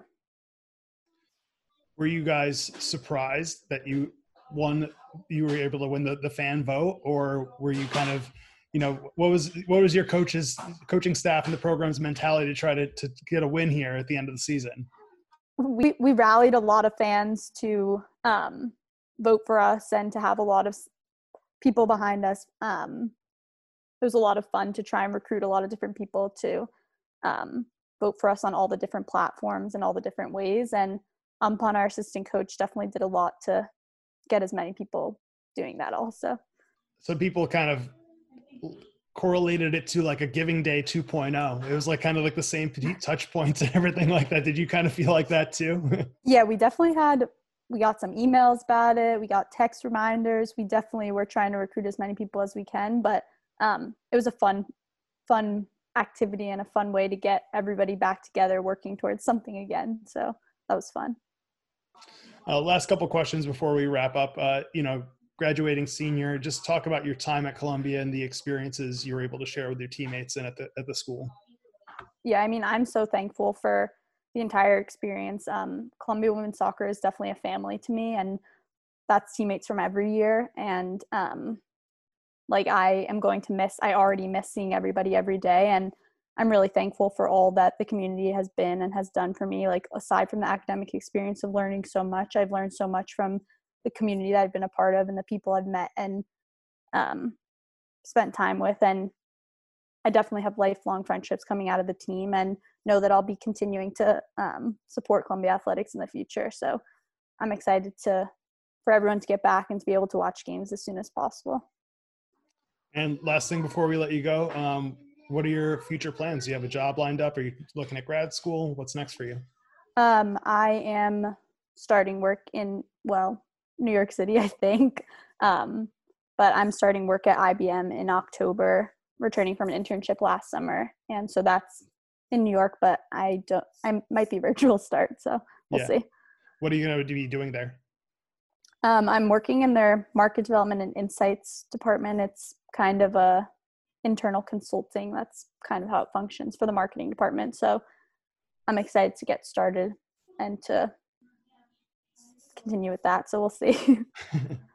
were you guys surprised that you won you were able to win the, the fan vote or were you kind of you know what was what was your coaches coaching staff and the program's mentality to try to, to get a win here at the end of the season we we rallied a lot of fans to um, vote for us and to have a lot of people behind us. Um, it was a lot of fun to try and recruit a lot of different people to um, vote for us on all the different platforms and all the different ways. And umpon our assistant coach definitely did a lot to get as many people doing that also. So people kind of correlated it to like a giving day 2.0 it was like kind of like the same touch points [laughs] and everything like that. Did you kind of feel like that too? [laughs] Yeah we definitely had we got some emails about it. We got text reminders. We definitely were trying to recruit as many people as we can but um, it was a fun fun activity and a fun way to get everybody back together working towards something again. So that was fun. Uh, last couple questions before we wrap up. Uh, you know graduating senior, just talk about your time at Columbia and the experiences you were able to share with your teammates and at the at the school. Yeah, I mean, I'm so thankful for the entire experience. Um, Columbia Women's Soccer is definitely a family to me, and that's teammates from every year. And um, like, I am going to miss. I already miss seeing everybody every day, and I'm really thankful for all that the community has been and has done for me. Like, aside from the academic experience of learning so much, I've learned so much from the community that I've been a part of and the people I've met and um, spent time with. And I definitely have lifelong friendships coming out of the team and know that I'll be continuing to um, support Columbia Athletics in the future. So I'm excited to for everyone to get back and to be able to watch games as soon as possible. And last thing before we let you go, um, what are your future plans? Do you have a job lined up? Are you looking at grad school? What's next for you? Um, I am starting work in well New York City, I think. Um, but I'm starting work at IBM in October, returning from an internship last summer, and so that's in New York. But I don't. I might be [laughs] virtual start, so we'll yeah. see. What are you going to be doing there? Um, I'm working in their market development and insights department. It's kind of a internal consulting. That's kind of how it functions for the marketing department. So I'm excited to get started and to continue with that. So we'll see. [laughs]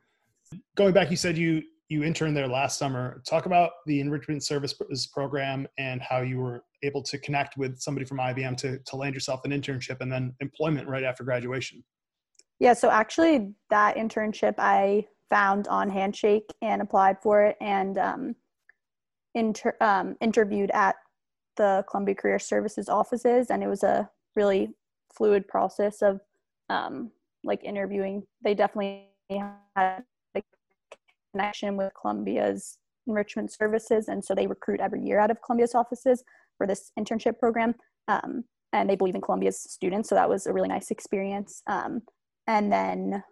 [laughs] Going back, you said you you interned there last summer. Talk about the enrichment services program and how you were able to connect with somebody from IBM to to land yourself an internship and then employment right after graduation. Yeah, so actually that internship I found on Handshake and applied for it and um, inter- um, interviewed at the Columbia Career Services offices, and it was a really fluid process of um, like interviewing, they definitely had a connection with Columbia's enrichment services, and so they recruit every year out of Columbia's offices for this internship program. Um, and they believe in Columbia's students, so that was a really nice experience. Um, and then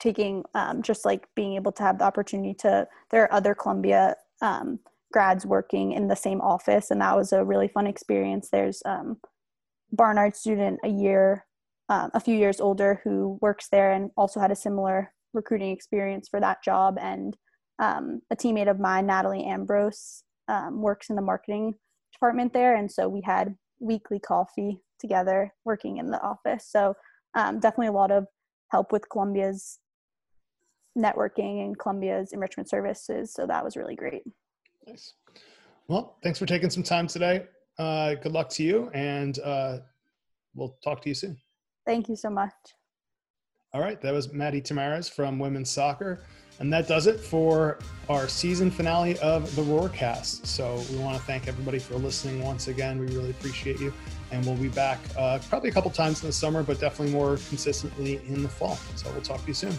taking um, just like being able to have the opportunity to there are other Columbia um, grads working in the same office, and that was a really fun experience. There's um, Barnard student a year um, a few years older who works there and also had a similar recruiting experience for that job. And um, a teammate of mine, Natalie Ambrose, um, works in the marketing department there. And so we had weekly coffee together working in the office. So um, definitely a lot of help with Columbia's networking and Columbia's enrichment services. So that was really great. Nice. Well, thanks for taking some time today. Uh, good luck to you, and uh, we'll talk to you soon. Thank you so much. All right, that was Maddie Tamares from Women's Soccer. And that does it for our season finale of the Roarcast. So we want to thank everybody for listening once again. We really appreciate you. And we'll be back uh, probably a couple times in the summer, but definitely more consistently in the fall. So we'll talk to you soon.